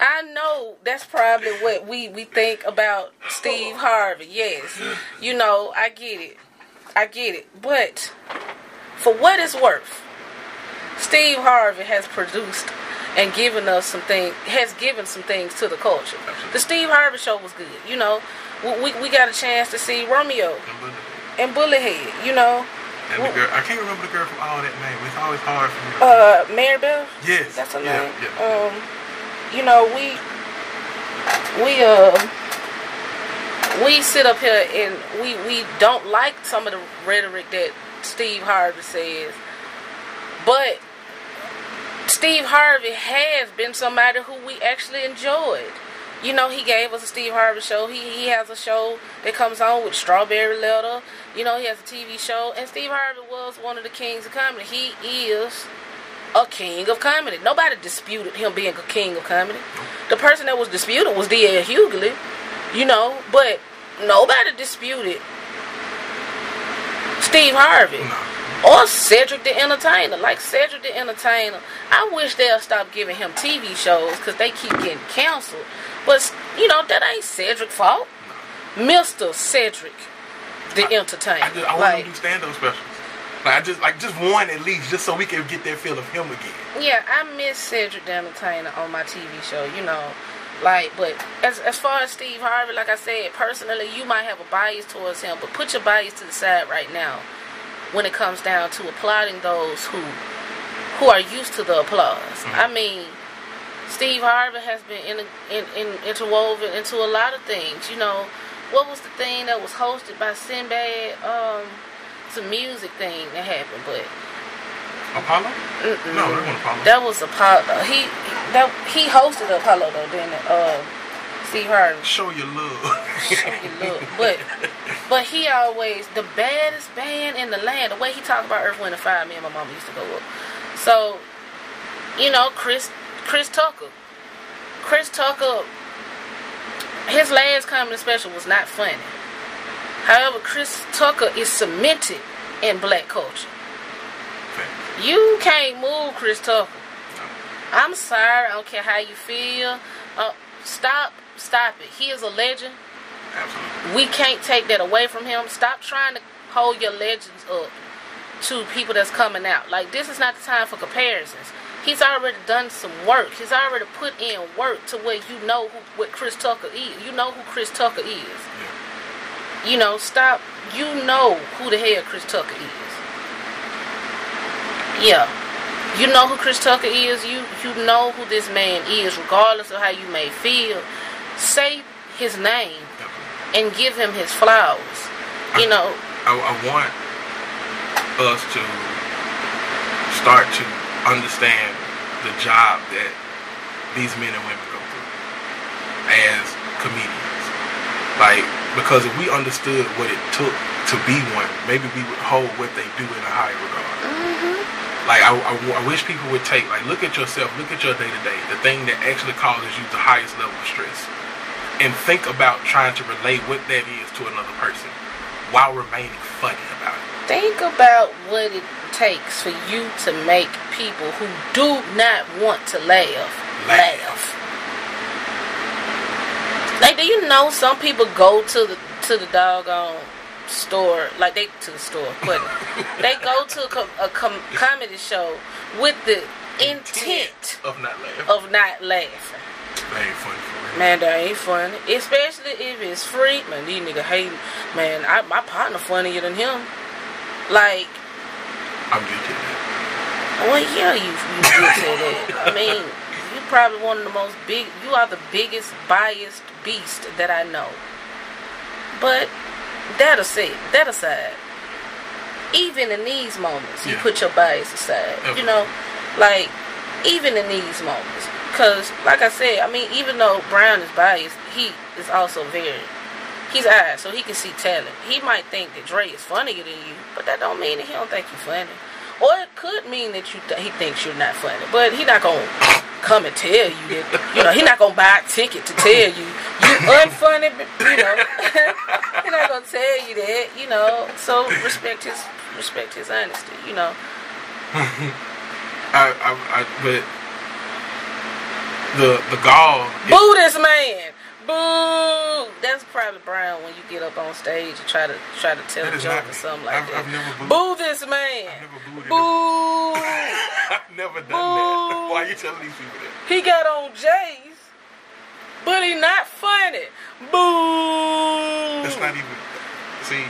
I know that's probably what we we think about Steve Harvey. Yes, you know I get it, I get it. But for what it's worth, Steve Harvey has produced and given us some things, has given some things to the culture. Absolutely. The Steve Harvey show was good. You know, we, we got a chance to see Romeo and Bullethead, you know. And the girl, I can't remember the girl from all that name. It's always hard for me. Uh, Maribel. Yes, that's her yeah, name. Yeah. Um, you know, we we uh we sit up here and we we don't like some of the rhetoric that Steve Harvey says, but Steve Harvey has been somebody who we actually enjoyed. You know, he gave us a Steve Harvey show. He he has a show that comes on with Strawberry Letter. You know, he has a TV show, and Steve Harvey was one of the kings of comedy. He is a king of comedy. Nobody disputed him being a king of comedy. The person that was disputed was D.L. Hughley. You know, but nobody disputed Steve Harvey or Cedric the Entertainer. Like Cedric the Entertainer, I wish they'll stop giving him TV shows because they keep getting canceled. But you know that ain't Cedric's fault. Mister Cedric the I, Entertainer. I, just, I like, want to do stand-up specials. Like I just like just one at least, just so we can get that feel of him again. Yeah, I miss Cedric the Entertainer on my TV show. You know. Like, but as as far as Steve Harvey, like I said, personally, you might have a bias towards him, but put your bias to the side right now when it comes down to applauding those who who are used to the applause. Mm-hmm. I mean, Steve Harvey has been in, in, in, interwoven into a lot of things. You know, what was the thing that was hosted by Sinbad? Um, it's a music thing that happened, but Apollo? Mm-mm. No, that wasn't Apollo. That was Apollo. He that he hosted Apollo though, didn't it? Uh, Steve Harvey. Show your love. Show your love. But but he always the baddest band in the land. The way he talked about Earth, Wind, and Fire, me and my mom used to go up. So, you know, Chris Chris Tucker. Chris Tucker his last comedy special was not funny. However, Chris Tucker is cemented in black culture. You can't move Chris Tucker. I'm sorry. I don't care how you feel. Uh, stop Stop it. He is a legend. Absolutely. We can't take that away from him. Stop trying to hold your legends up to people that's coming out. Like this is not the time for comparisons. He's already done some work. He's already put in work to where you know who, what Chris Tucker is. You know who Chris Tucker is. Yeah. You know, stop. You know who the hell Chris Tucker is. Yeah. You know who Chris Tucker is. You you know who this man is, regardless of how you may feel say his name and give him his flowers. You I, know. I, I want us to start to understand the job that these men and women go through as comedians. Like, because if we understood what it took to be one, maybe we would hold what they do in a higher regard. Mm-hmm. Like, I, I, I wish people would take, like, look at yourself, look at your day to day, the thing that actually causes you the highest level of stress and think about trying to relate what that is to another person while remaining funny about it. Think about what it takes for you to make people who do not want to laugh laugh. laugh. Like, do you know some people go to the to the doggone store, like they to the store, but [LAUGHS] they go to a, com- a com- comedy show with the intent of not laughing. of not laughing. That ain't funny for me. Man, that ain't funny. Especially if it's free. Man, these niggas hate. Man, I, my partner funnier than him. Like, I'm guilty of that. well, yeah, you you did say that. I [LAUGHS] mean, you probably one of the most big. You are the biggest biased beast that I know. But that aside, that aside, even in these moments, you put your bias aside. Okay. You know, like even in these moments, because like I said, I mean, even though Brown is biased, he is also very. He's eyes, so he can see talent. He might think that Dre is funnier than you, but that don't mean that he don't think you're funny. Or it could mean that you th- he thinks you're not funny, but he not gonna come and tell you that. You know, he not gonna buy a ticket to tell you you're unfunny. You know, [LAUGHS] he not gonna tell you that. You know, so respect his respect his honesty. You know, [LAUGHS] I, I, I, but the the gall. boo this man. Boo! That's probably Brown when you get up on stage and try to try to tell a joke or something like I've- that. I've never booed. Boo this man! I've never booed Boo! [LAUGHS] I've never done Boo. that. Why are you telling these people that? He got on J's, but he not funny. Boo! That's not even. See,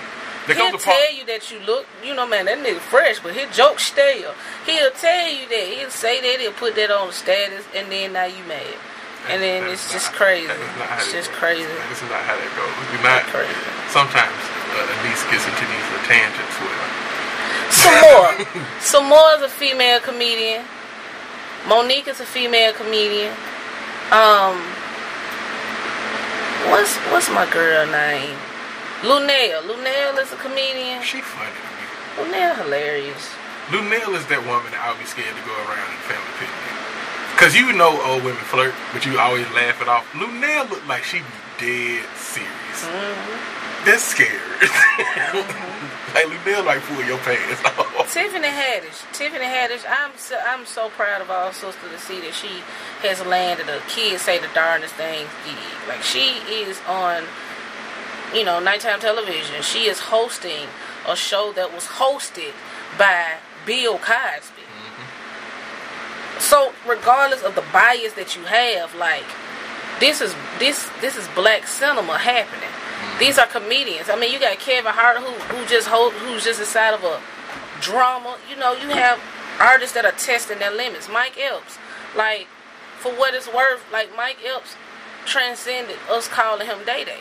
He'll tell you that you look, you know, man, that nigga fresh, but his joke stale. He'll tell you that. He'll say that. He'll put that on the status, and then now you mad. And then it's just not- crazy. that is not how It's just goes. crazy. This is not how that goes. We not. Crazy. Sometimes uh, at least gets into these little tangents more. Sommore is a female comedian. Mo'Nique is a female comedian. Um, what's what's my girl name? Luenell. Luenell is a comedian. She funny. Luenell hilarious. Luenell is that woman that I'll be scared to go around in family picnic. Cause you know old women flirt, but you always laugh it off. Luenell look like she be dead serious. Mm-hmm. That's scary. [LAUGHS] like Luenell like pull your pants off. Tiffany Haddish. Tiffany Haddish. I'm so, I'm so proud of our sister to see that she has landed a kids say the darndest things. Like she is on, you know, nighttime television. She is hosting a show that was hosted by Bill Cosby. Mm-hmm. So regardless of the bias that you have, like this is this this is black cinema happening. Mm-hmm. These are comedians. I mean, you got Kevin Hart who who just hold who's just inside of a drama. You know, you have artists that are testing their limits. Mike Epps, like for what it's worth, like Mike Epps transcended us calling him Day Day.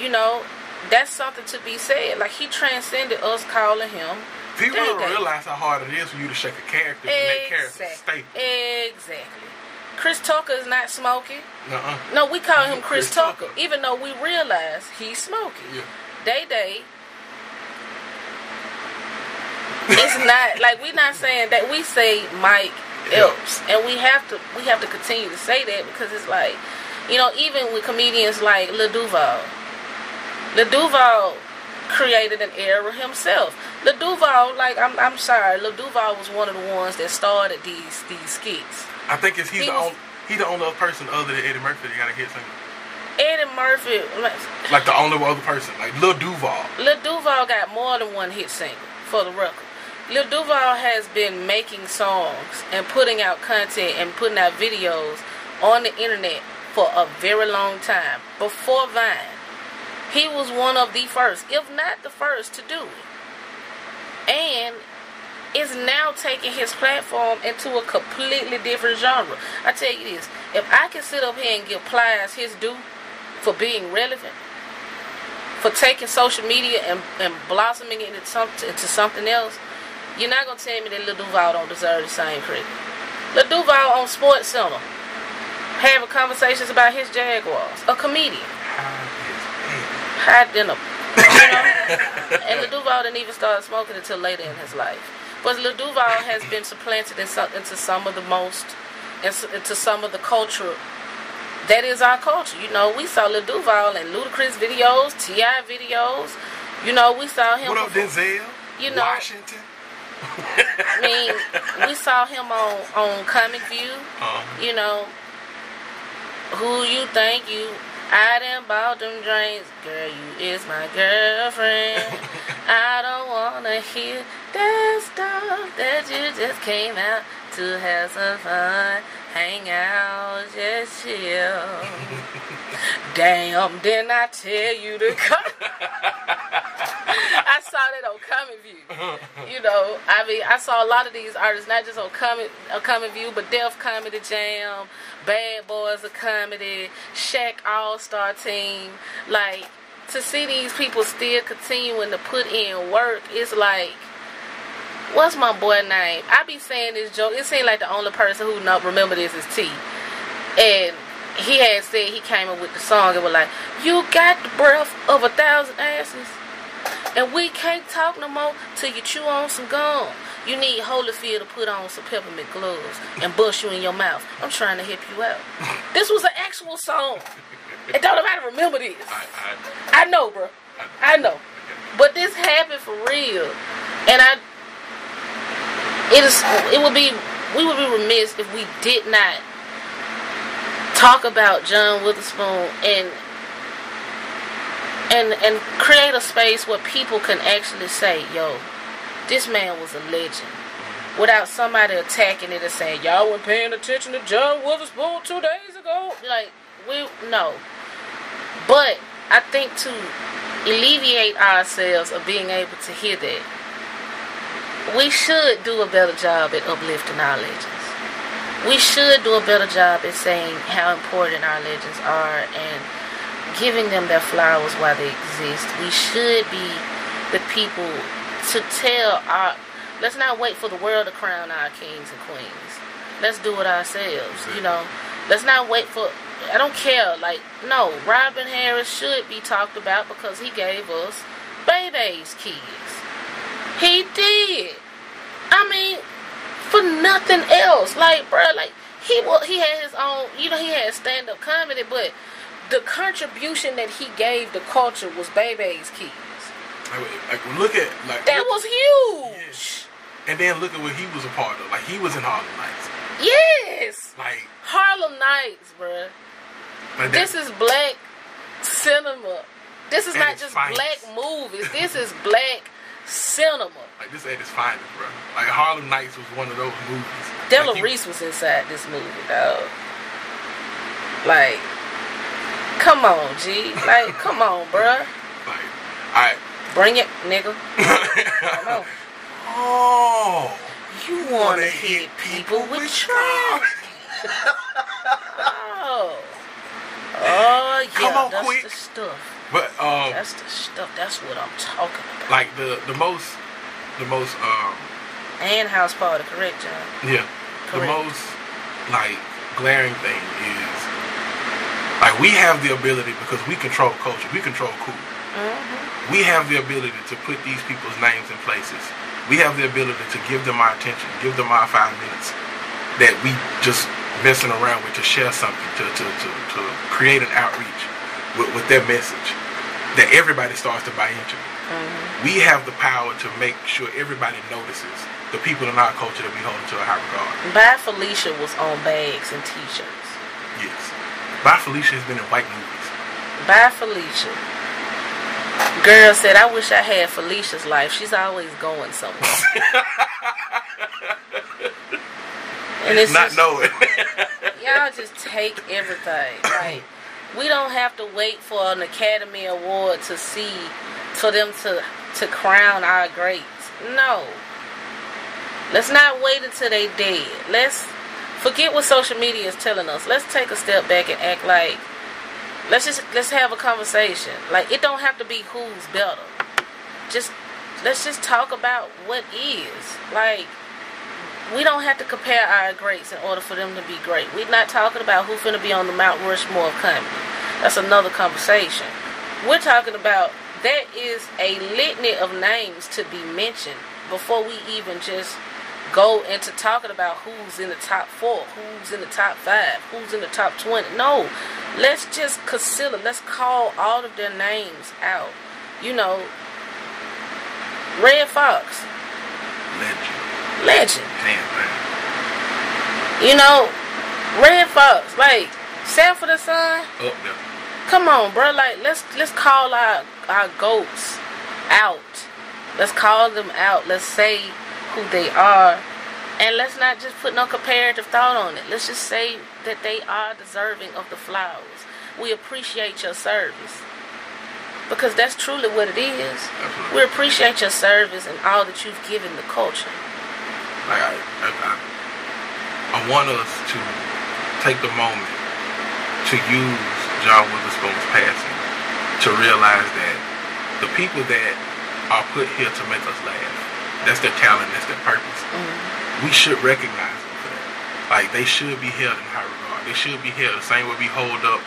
You know, that's something to be said. Like he transcended us calling him. People Day don't realize how hard it is for you to shake a character and that character stay. Exactly. Chris Tucker is not smoking. Nuh-uh. No, we call him Chris, Chris Tucker, Tucker. even though we realize he's smoking. Yeah. Day Day. It's not like we're not saying that we say Mike Yeah. And we have to we have to continue to say that because it's like, you know, even with comedians like Lil Duval, Lil Duval created an era himself. Lil Duval, like I'm I'm sorry, Lil Duval was one of the ones that started these these skits. I think it's he's He the was- only he the only other person other than Eddie Murphy that got a hit single. Eddie Murphy, Like the only other person, like Lil Duval. Lil Duval got more than one hit single for the record. Lil Duval has been making songs and putting out content and putting out videos on the internet for a very long time. Before Vine, he was one of the first, if not the first, to do it. And is now taking his platform into a completely different genre. I tell you this, if I can sit up here and give Plies his due for being relevant, for taking social media and, and blossoming it into, into something else, you're not gonna tell me that Lil Duval don't deserve the same credit. Lil Duval on Sports Center having conversations about his Jaguars, a comedian, high dinner, you know. [LAUGHS] and Lil Duval didn't even start smoking until later in his life. But Lil Duval has been supplanted in some, into some of the most, into some of the culture that is our culture. You know, we saw Lil Duval in Ludacris videos, T.I. videos. You know, we saw him. What up, before- Denzel? You know- Washington. I mean, we saw him on on Comic View. Uh, You know, who you think you I done bought them drinks, girl, you is my girlfriend. [LAUGHS] I don't wanna hear that stuff that you just came out to have some fun, hang out, just chill. [LAUGHS] Damn, didn't I tell you to come? [LAUGHS] I saw that on Comic View. You know, I mean, I saw a lot of these artists, not just on Coming, on Common View, but Def Comedy Jam, Bad Boys of Comedy, Shaq All Star Team. Like, to see these people still continuing to put in work, it's like, what's my boy name? I be saying this joke. It seems like the only person who not remember this is T. And he had said he came up with the song and was like, You got the breath of a thousand asses. And we can't talk no more till you chew on some gum. You need Holyfield to put on some peppermint gloves and bust you in your mouth. I'm trying to help you out. [LAUGHS] This was an actual song. It don't matter remember this. I, I, I know, bro. I know. But this happened for real. And I it is it would be we would be remiss if we did not talk about John Witherspoon and and and create a space where people can actually say, "Yo, this man was a legend," without somebody attacking it and saying, "Y'all weren't paying attention to John Witherspoon two days ago." Like we no, but I think to alleviate ourselves of being able to hear that, we should do a better job at uplifting our legends. We should do a better job at saying how important our legends are and giving them their flowers while they exist. We should be the people to tell our. Let's not wait for the world to crown our kings and queens. Let's do it ourselves. You know, let's not wait for. I don't care. Like no, Robin Harris should be talked about because he gave us Bebe's Kids. He did. I mean, for nothing else. Like, bro, like he wa he had his own. You know, he had stand up comedy, but the contribution that he gave the culture was Bebe's Kids. like, like, look at like That look- was huge. and then look at what he was a part of. Like he was in Harlem Nights. Yes, Like, Harlem Nights, bro. like This is black cinema. This is not just finest. black movies. This [LAUGHS] is black cinema. like this at its finest, bro. Like Harlem Nights was one of those movies. Della like, Reese was inside this movie, though. Like, come on, G. Like, [LAUGHS] come on, bro. Like, alright. Bring it, nigga. [LAUGHS] Come on. oh, You wanna hit people with trash? [LAUGHS] Oh. Oh yeah, Come on, that's quick. the stuff. But um, That's the stuff. That's what I'm talking about. like the the most the most um And house party, correct, John? yeah the most like glaring thing is like we have the ability because we control culture, we control cool. Mm-hmm. We have the ability to put these people's names in places. We have the ability to give them our attention, give them our five minutes that we just messing around with to share something, to, to, to, to create an outreach with, with their message that everybody starts to buy into. Uh-huh. We have the power to make sure everybody notices the people in our culture that we hold to a high regard. Bye Felicia was on bags and t-shirts. Yes. Bye Felicia has been in white movies. Bye Felicia. Girl said, I wish I had Felicia's life. She's always going somewhere. [LAUGHS] and it's Not just, knowing. y'all just take everything. Like we don't have to wait for an Academy Award to see for them to to crown our greats. No. Let's not wait until they dead. Let's forget what social media is telling us. Let's take a step back and act like let's just let's have a conversation. Like it don't have to be who's better. Just let's just talk about what is. Like we don't have to compare our greats in order for them to be great. We're not talking about who's going to be on the Mount Rushmore of comedy. That's another conversation. We're talking about there is a litany of names to be mentioned before we even just go into talking about who's in the top four, who's in the top five, who's in the top twenty. No, let's just consider. Let's call all of their names out. You know, Redd Foxx, Legend. Legend. Damn, man. You know, Redd Foxx, like Sanford and Son, Up there. Oh, Come on, bro. Like let's let's call our our goats out. Let's call them out. Let's say who they are. And let's not just put no comparative thought on it. Let's just say that they are deserving of the flowers. We appreciate your service. Because that's truly what it is. Absolutely. We appreciate your service and all that you've given the culture. Like I, I, I, I want us to take the moment to use John Witherspoon's passing to realize that the people that are put here to make us laugh, that's their talent, that's their purpose. We should recognize them for that. Like they should be held in high regard. They should be held the same way we hold up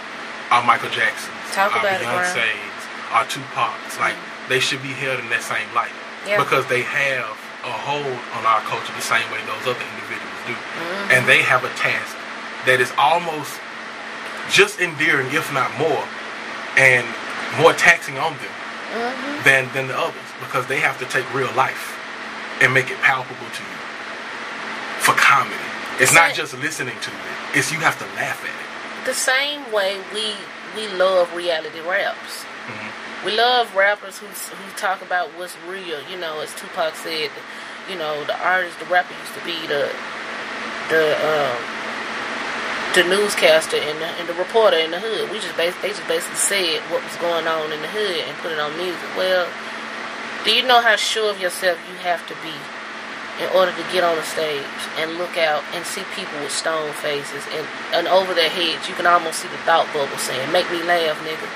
our Michael Jacksons, Talk our Beyonce's, our Tupacs. Like they should be held in that same light because they have a hold on our culture the same way those other individuals do, Mm-hmm. and they have a task that is almost just endearing, if not more, and more taxing on them Mm-hmm. than than the others because they have to take real life and make it palpable to you for comedy. It's not just listening to it; it's you have to laugh at it. the same way we we love reality raps. Mhm. We love rappers who who talk about what's real. You know, as Tupac said, you know, the artist, the rapper used to be the the um, the newscaster and the, and the reporter in the hood. We just bas- they just basically said what was going on in the hood and put it on music. Well, do you know how sure of yourself you have to be in order to get on the stage and look out and see people with stone faces and, and over their heads you can almost see the thought bubble saying, Make me laugh, nigga.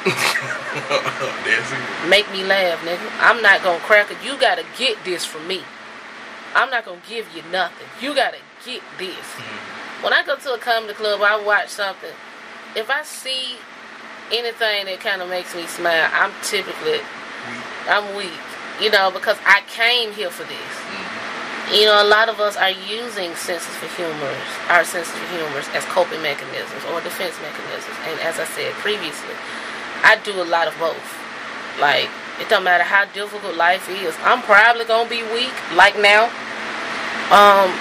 [LAUGHS] Make me laugh, nigga. I'm not gonna crack it. You gotta get this from me. I'm not gonna give you nothing. You gotta get this. When I go to a comedy club, I watch something. If I see anything that kind of makes me smile, I'm typically I'm weak. You know, because I came here for this. You know, a lot of us are using senses for humor, our senses for humors as coping mechanisms or defense mechanisms. And as I said previously, I do a lot of both. Like, it don't matter how difficult life is. I'm probably gonna be weak, like now. Um,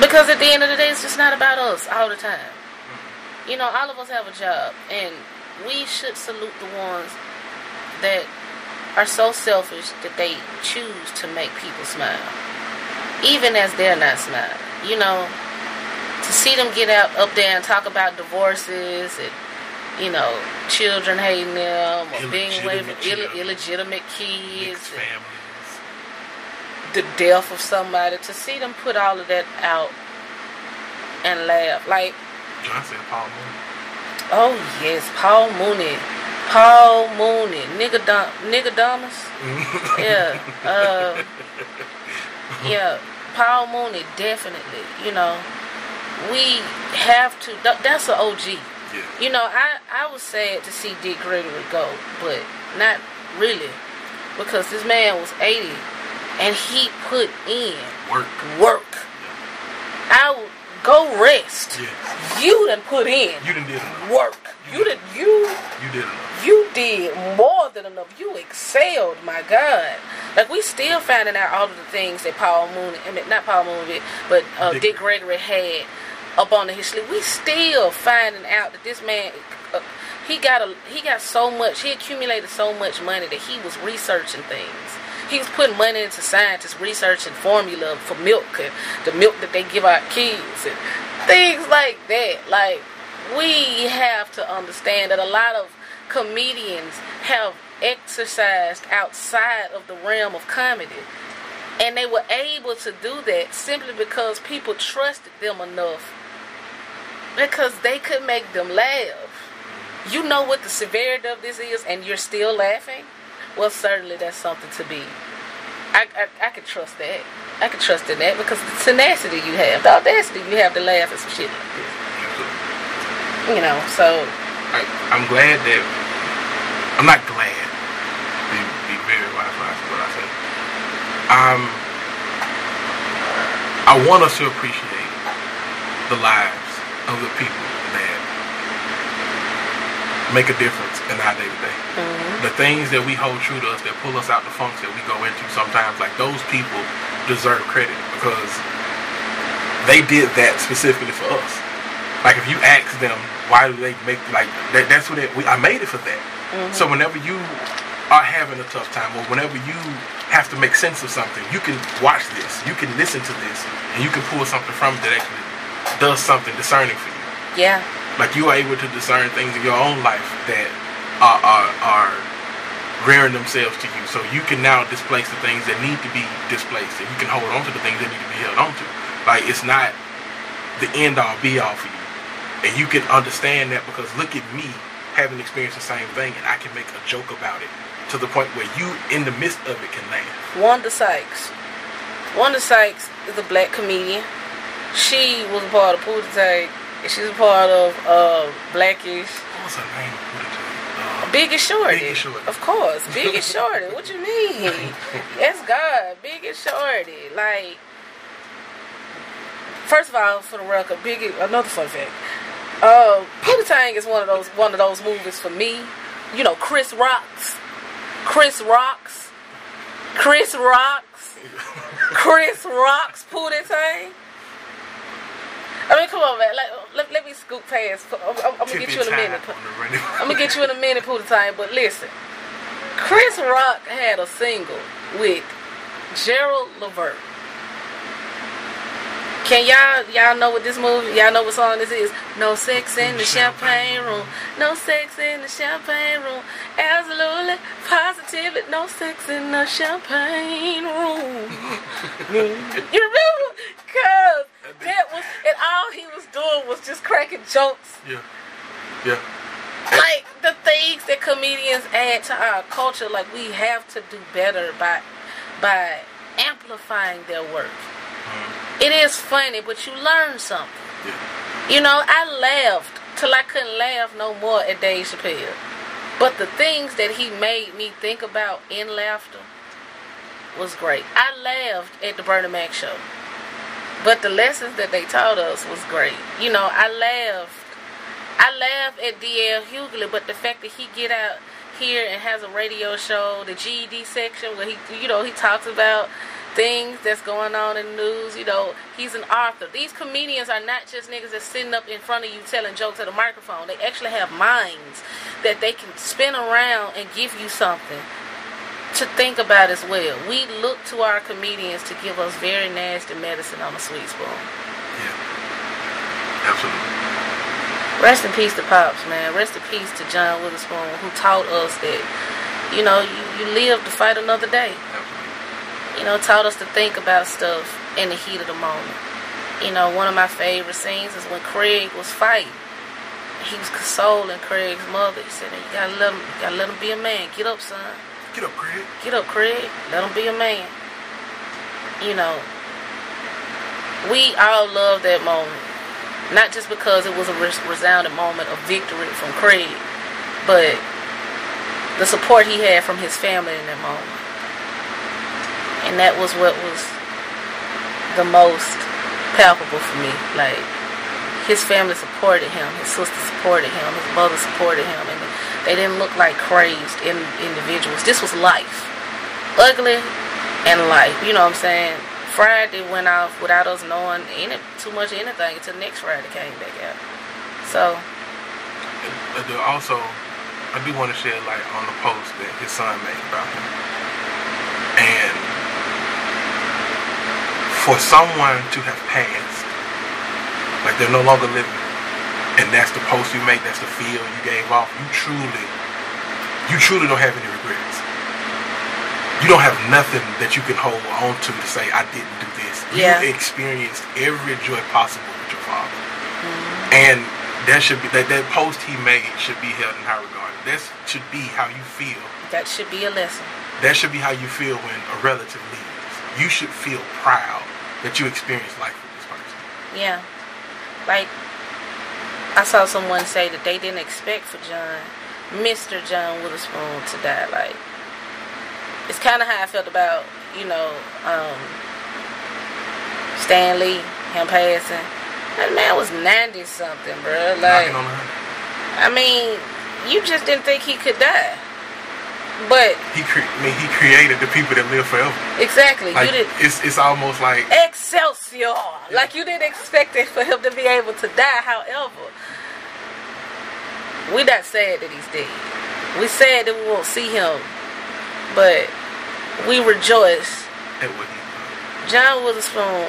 because at the end of the day, it's just not about us all the time. You know, all of us have a job, and we should salute the ones that are so selfish that they choose to make people smile, even as they're not smiling. You know, to see them get out up there and talk about divorces and you know children hating them or being away from Illegitimate Ill- illegitimate kids, Mixed and families. the death of somebody. To see them put all of that out and laugh, like John said Paul Mooney. oh yes, Paul Mooney. Paul Mooney, nigga, dom- nigga, Damas. [LAUGHS] yeah, uh, Mm-hmm. yeah, Paul Mooney, definitely. You know, we have to. That's an OG. Yeah. You know, I I was sad to see Dick Gregory go, but not really, because this man was eighty, and he put in Work. work. I would go rest. Yes. You done put in You done did enough. work. You did you You did enough. You did more than enough. You excelled, my God. Like we still finding out all of the things that Paul Moon, I mean not Paul Moon, but uh, Dick Dick, Gregory had up on his sleeve. We still finding out that this man, uh, he got a he got so much. He accumulated so much money that he was researching things. He was putting money into scientists researching formula for milk and the milk that they give our kids and things like that. Like we have to understand that a lot of comedians have exercised outside of the realm of comedy. And they were able to do that simply because people trusted them enough because they could make them laugh. You know what the severity of this is, and you're still laughing? Well, certainly that's something to be. I, I, I could trust that. I could trust in that because the tenacity you have, the audacity you have to laugh at some shit like this. You know, so I, I'm glad that I'm not glad. Be, be very wise say what I say. Um, I want us to appreciate the lives of the people that make a difference in our day to day. The things that we hold true to us that pull us out the funks that we go into sometimes, like those people deserve credit because they did that specifically for us. Like if you ask them why do they make like that, that's what it, we, I made it for that. Mm-hmm. So whenever you are having a tough time or whenever you have to make sense of something, you can watch this, you can listen to this, and you can pull something from it that actually does something discerning for you. Yeah. Like you are able to discern things in your own life that are are, are rearing themselves to you. So you can now displace the things that need to be displaced, and you can hold on to the things that need to be held on to. Like it's not the end all be all for you, and you can understand that because look at me having experienced the same thing, and I can make a joke about it to the point where you, in the midst of it, can laugh. Wanda Sykes. Wanda Sykes is a black comedian. She was a part of Pootie. She's a part of uh, Blackish. What was her name? Put it to me. Uh, Biggie Shorty. Shorty. Of course. Biggie Shorty. What you mean? [LAUGHS] Yes, God. Biggie Shorty. Like, first of all, for the record, Biggest, another fun fact. Uh, Pootie Tang is one of those one of those movies for me. You know, Chris Rocks. Chris Rocks. Chris Rocks. Chris Rocks Pootie Tang. I mean, come on, man. Like, let, let me scoop past. I'm, I'm, I'm gonna get you in a minute. time on the running- I'm gonna get you in a minute, Pootie Tang. But listen, Chris Rock had a single with Gerald Levert. Can y'all y'all know what this movie? Y'all know what song this is? No sex in the champagne room. No sex in the champagne room. Absolutely, positively, no sex in the champagne room. [LAUGHS] you remember? Cause that was and all he was doing was just cracking jokes Yeah. Yeah. like the things that comedians add to our culture like we have to do better by by amplifying their work it is funny but you learn something. Yeah. you know i laughed till i couldn't laugh no more at dave chappelle. But the things that he made me think about in laughter was great. I laughed at the bernie mac show. But the lessons that they taught us was great. You know i laughed. I laughed at DL Hughley, but the fact that he get out here and has a radio show, the GED section, where he, you know, he talks about things that's going on in the news. You know, he's an author. These comedians are not just niggas that's sitting up in front of you telling jokes at a microphone. They actually have minds that they can spin around and give you something to think about as well. We look to our comedians to give us very nasty medicine on a sweet spoon. Yeah. Absolutely. Rest in peace to Pops, man. Rest in peace to John Witherspoon, who taught us that, you know, you, you live to fight another day. You know, taught us to think about stuff in the heat of the moment. You know, one of my favorite scenes is when Craig was fighting. He was consoling Craig's mother. He said, "You gotta let him, you gotta let him be a man. Get up, son. Get up, Craig. Get up, Craig. Let him be a man." You know, we all love that moment. Not just because it was a res- resounding moment of victory from Craig, but the support he had from his family in that moment. And that was what was the most palpable for me. Like, his family supported him, his sister supported him, his mother supported him, and they didn't look like crazed in- individuals. This was life. Ugly and life. You know what I'm saying? Friday went off without us knowing any too much anything until next Friday came back out. So also, I do want to shed light on the post that his son made about him. And for someone to have passed, like they're no longer living, and that's the post you make, that's the feel you gave off, you truly, you truly don't have any regrets. You don't have nothing that you can hold on to to say, I didn't do this. Yeah. You experienced every joy possible with your father. Mm-hmm. And that should be that, that post he made should be held in high regard. That should be how you feel. that should be a lesson. That should be how you feel when a relative leaves. You should feel proud that you experienced life with this person. Yeah. Like I saw someone say that they didn't expect for John, Mr. John Witherspoon to die. Like it's kind of how I felt about you know um, Stan Lee, him passing. That man was ninety something, bro. Like. I mean, you just didn't think he could die. But he, cre- I mean, he created the people that live forever. exactly, Like you did it's it's almost like Excelsior. Like you didn't expect it for him to be able to die. However, we're not sad that he's dead. We sad that we won't see him, but we rejoice. at what he John Witherspoon.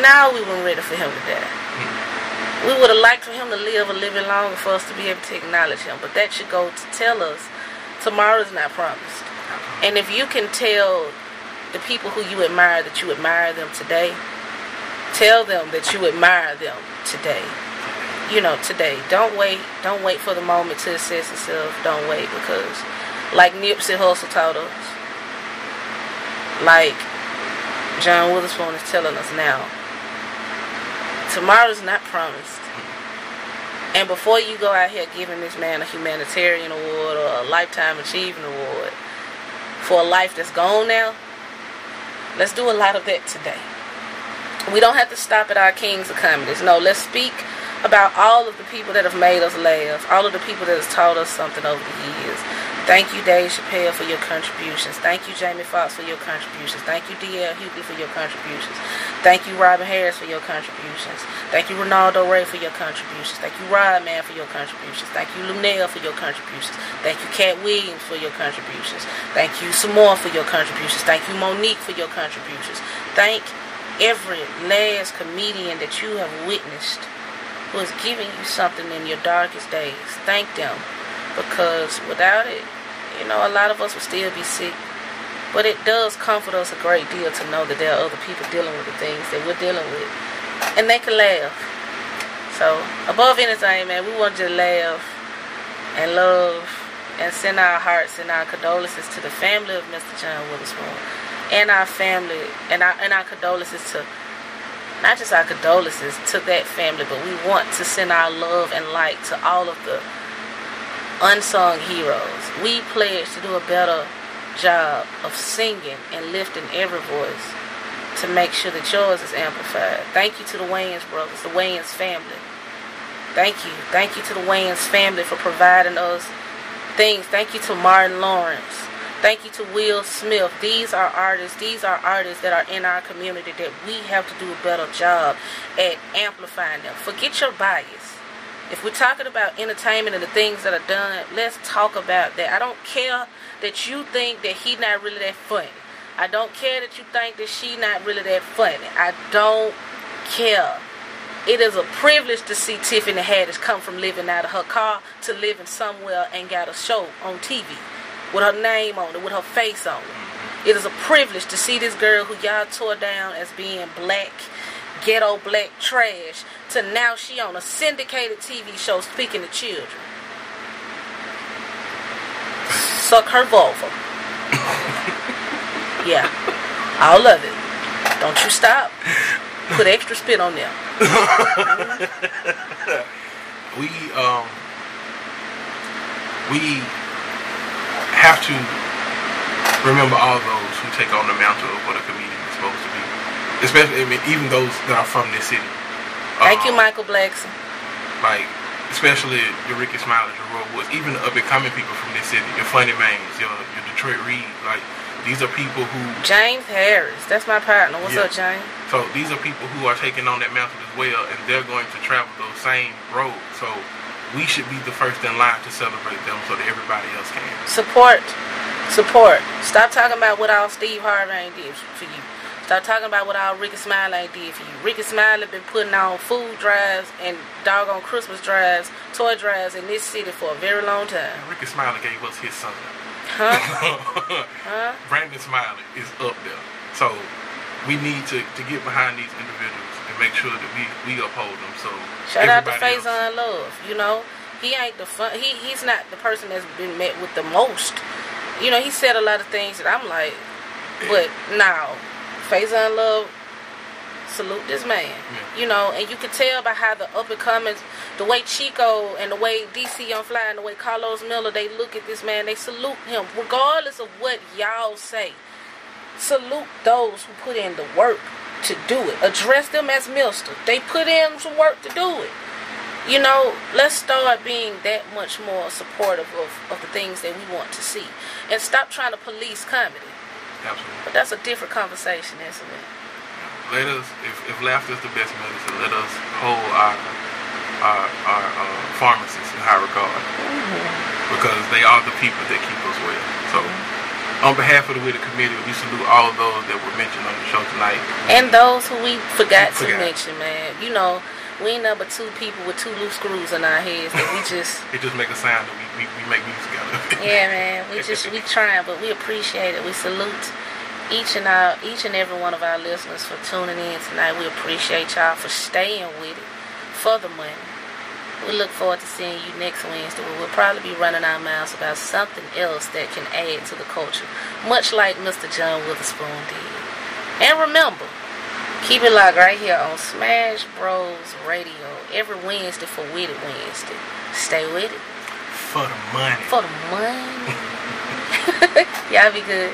Now we weren't ready for him to die. Hmm. We would have liked for him to live a little bit longer for us to be able to acknowledge him, but that should go to tell us tomorrow's not promised. And if you can tell the people who you admire that you admire them today, tell them that you admire them today. You know, today. Don't wait. Don't wait for the moment to assess itself. Don't wait because, like Nipsey Hussle taught us, like John Witherspoon is telling us now, tomorrow's not promised. And before you go out here giving this man a humanitarian award or a lifetime achievement award for a life that's gone now, let's do a lot of that today. We don't have to stop at our kings of comedies. No, let's speak about all of the people that have made us laugh, all of the people that has taught us something over the years. Thank you, Dave Chappelle, for your contributions. Thank you, Jamie Foxx, for your contributions. Thank you, D.L. Hughley, for your contributions. Thank you, Robin Harris, for your contributions. Thank you, Reynaldo Rey, for your contributions. Thank you, Rodman, for your contributions. Thank you, Luenell, for your contributions. Thank you, Katt Williams, for your contributions. Thank you, Sommore, for your contributions. Thank you, Mo'Nique, for your contributions. Thank every last comedian that you have witnessed who is giving you something in your darkest days. Thank them because without it, you know, a lot of us would still be sick. But it does comfort us a great deal to know that there are other people dealing with the things that we're dealing with. And they can laugh. So, above anything, man, we want you to laugh and love and send our hearts and our condolences to the family of Mr. John Witherspoon and our family and our, and our condolences to not just our condolences to that family, but we want to send our love and light to all of the unsung heroes. We pledge to do a better job of singing and lifting every voice to make sure that yours is amplified. Thank you to the Wayans brothers, the Wayans family. Thank you. Thank you to the Wayans family for providing us things. Thank you to Martin Lawrence. Thank you to Will Smith. These are artists. These are artists that are in our community that we have to do a better job at amplifying them. Forget your bias. If we're talking about entertainment and the things that are done, let's talk about that. I don't care that you think that he not really that funny. I don't care that you think that she not really that funny. I don't care. It is a privilege to see Tiffany Haddish come from living out of her car to living somewhere and got a show on TV with her name on it, with her face on it. It is a privilege to see this girl who y'all tore down as being black, ghetto black trash, to now she on a syndicated TV show speaking to children. Suck her vulva. [LAUGHS] yeah, I love it. Don't you stop. Put extra spit on there. [LAUGHS] we um we have to remember all those who take on the mantle of what a comedian is supposed to be. Especially, I mean, even those that are from this city. Thank you, Um, Michael Blackson. Like, especially your Rickey Smiley, your Roy Woods, even the up and coming people from this city, your Funny Mains, your, your Detroit Reed. Like, these are people who. James Harris. That's my partner. What's Yeah. up, James? So these are people who are taking on that mantle as well, and they're going to travel those same roads. So we should be the first in line to celebrate them, so that everybody else can. Support. Support. Stop talking about what all Steve Harvey did for you. Stop talking about what all Rickey Smiley ain't did for you. Rickey Smiley been putting on food drives and doggone Christmas drives, toy drives in this city for a very long time. And Rickey Smiley gave us his son. Huh? [LAUGHS] Huh? Brandon Smiley is up there. So we need to, to get behind these individuals and make sure that we, we uphold them. So Shout out to everybody Faizon Love. You know, he ain't the fun. He he's not the person that's been met with the most. You know, he said a lot of things that I'm like, but now, Faizon Love, salute this man. Yeah. You know, and you can tell by how the up and comings, the way Chico and the way DC Young Fly and the way Carlos Miller, they look at this man, they salute him, regardless of what y'all say. Salute those who put in the work to do it. Address them as Mister. They put in some work to do it. you know, let's start being that much more supportive of, of the things that we want to see. And stop trying to police comedy. Absolutely. But that's a different conversation, isn't it? Let us, if, if laughter is the best medicine, let us hold our our, our uh, pharmacists in high regard because they are the people that keep us well. So, on behalf of the Witter Committee, we salute all those that were mentioned on the show tonight. And those who we forgot to Forgot. mention, man. You know, we ain't number two people with two loose screws in our heads that we just [LAUGHS] It just make a sound that we, we, we make music out of. Yeah, man. We just we [LAUGHS] trying, but we appreciate it. We salute each and our each and every one of our listeners for tuning in tonight. We appreciate y'all for staying with it for the money. We look forward to seeing you next Wednesday. where We'll probably be running our mouths about something else that can add to the culture, much like Mr. John Witherspoon did. And remember, keep it locked right here on Smash Bros Radio every Wednesday for With It Wednesday. Stay with it For the money. for the money. [LAUGHS] [LAUGHS] Y'all be good.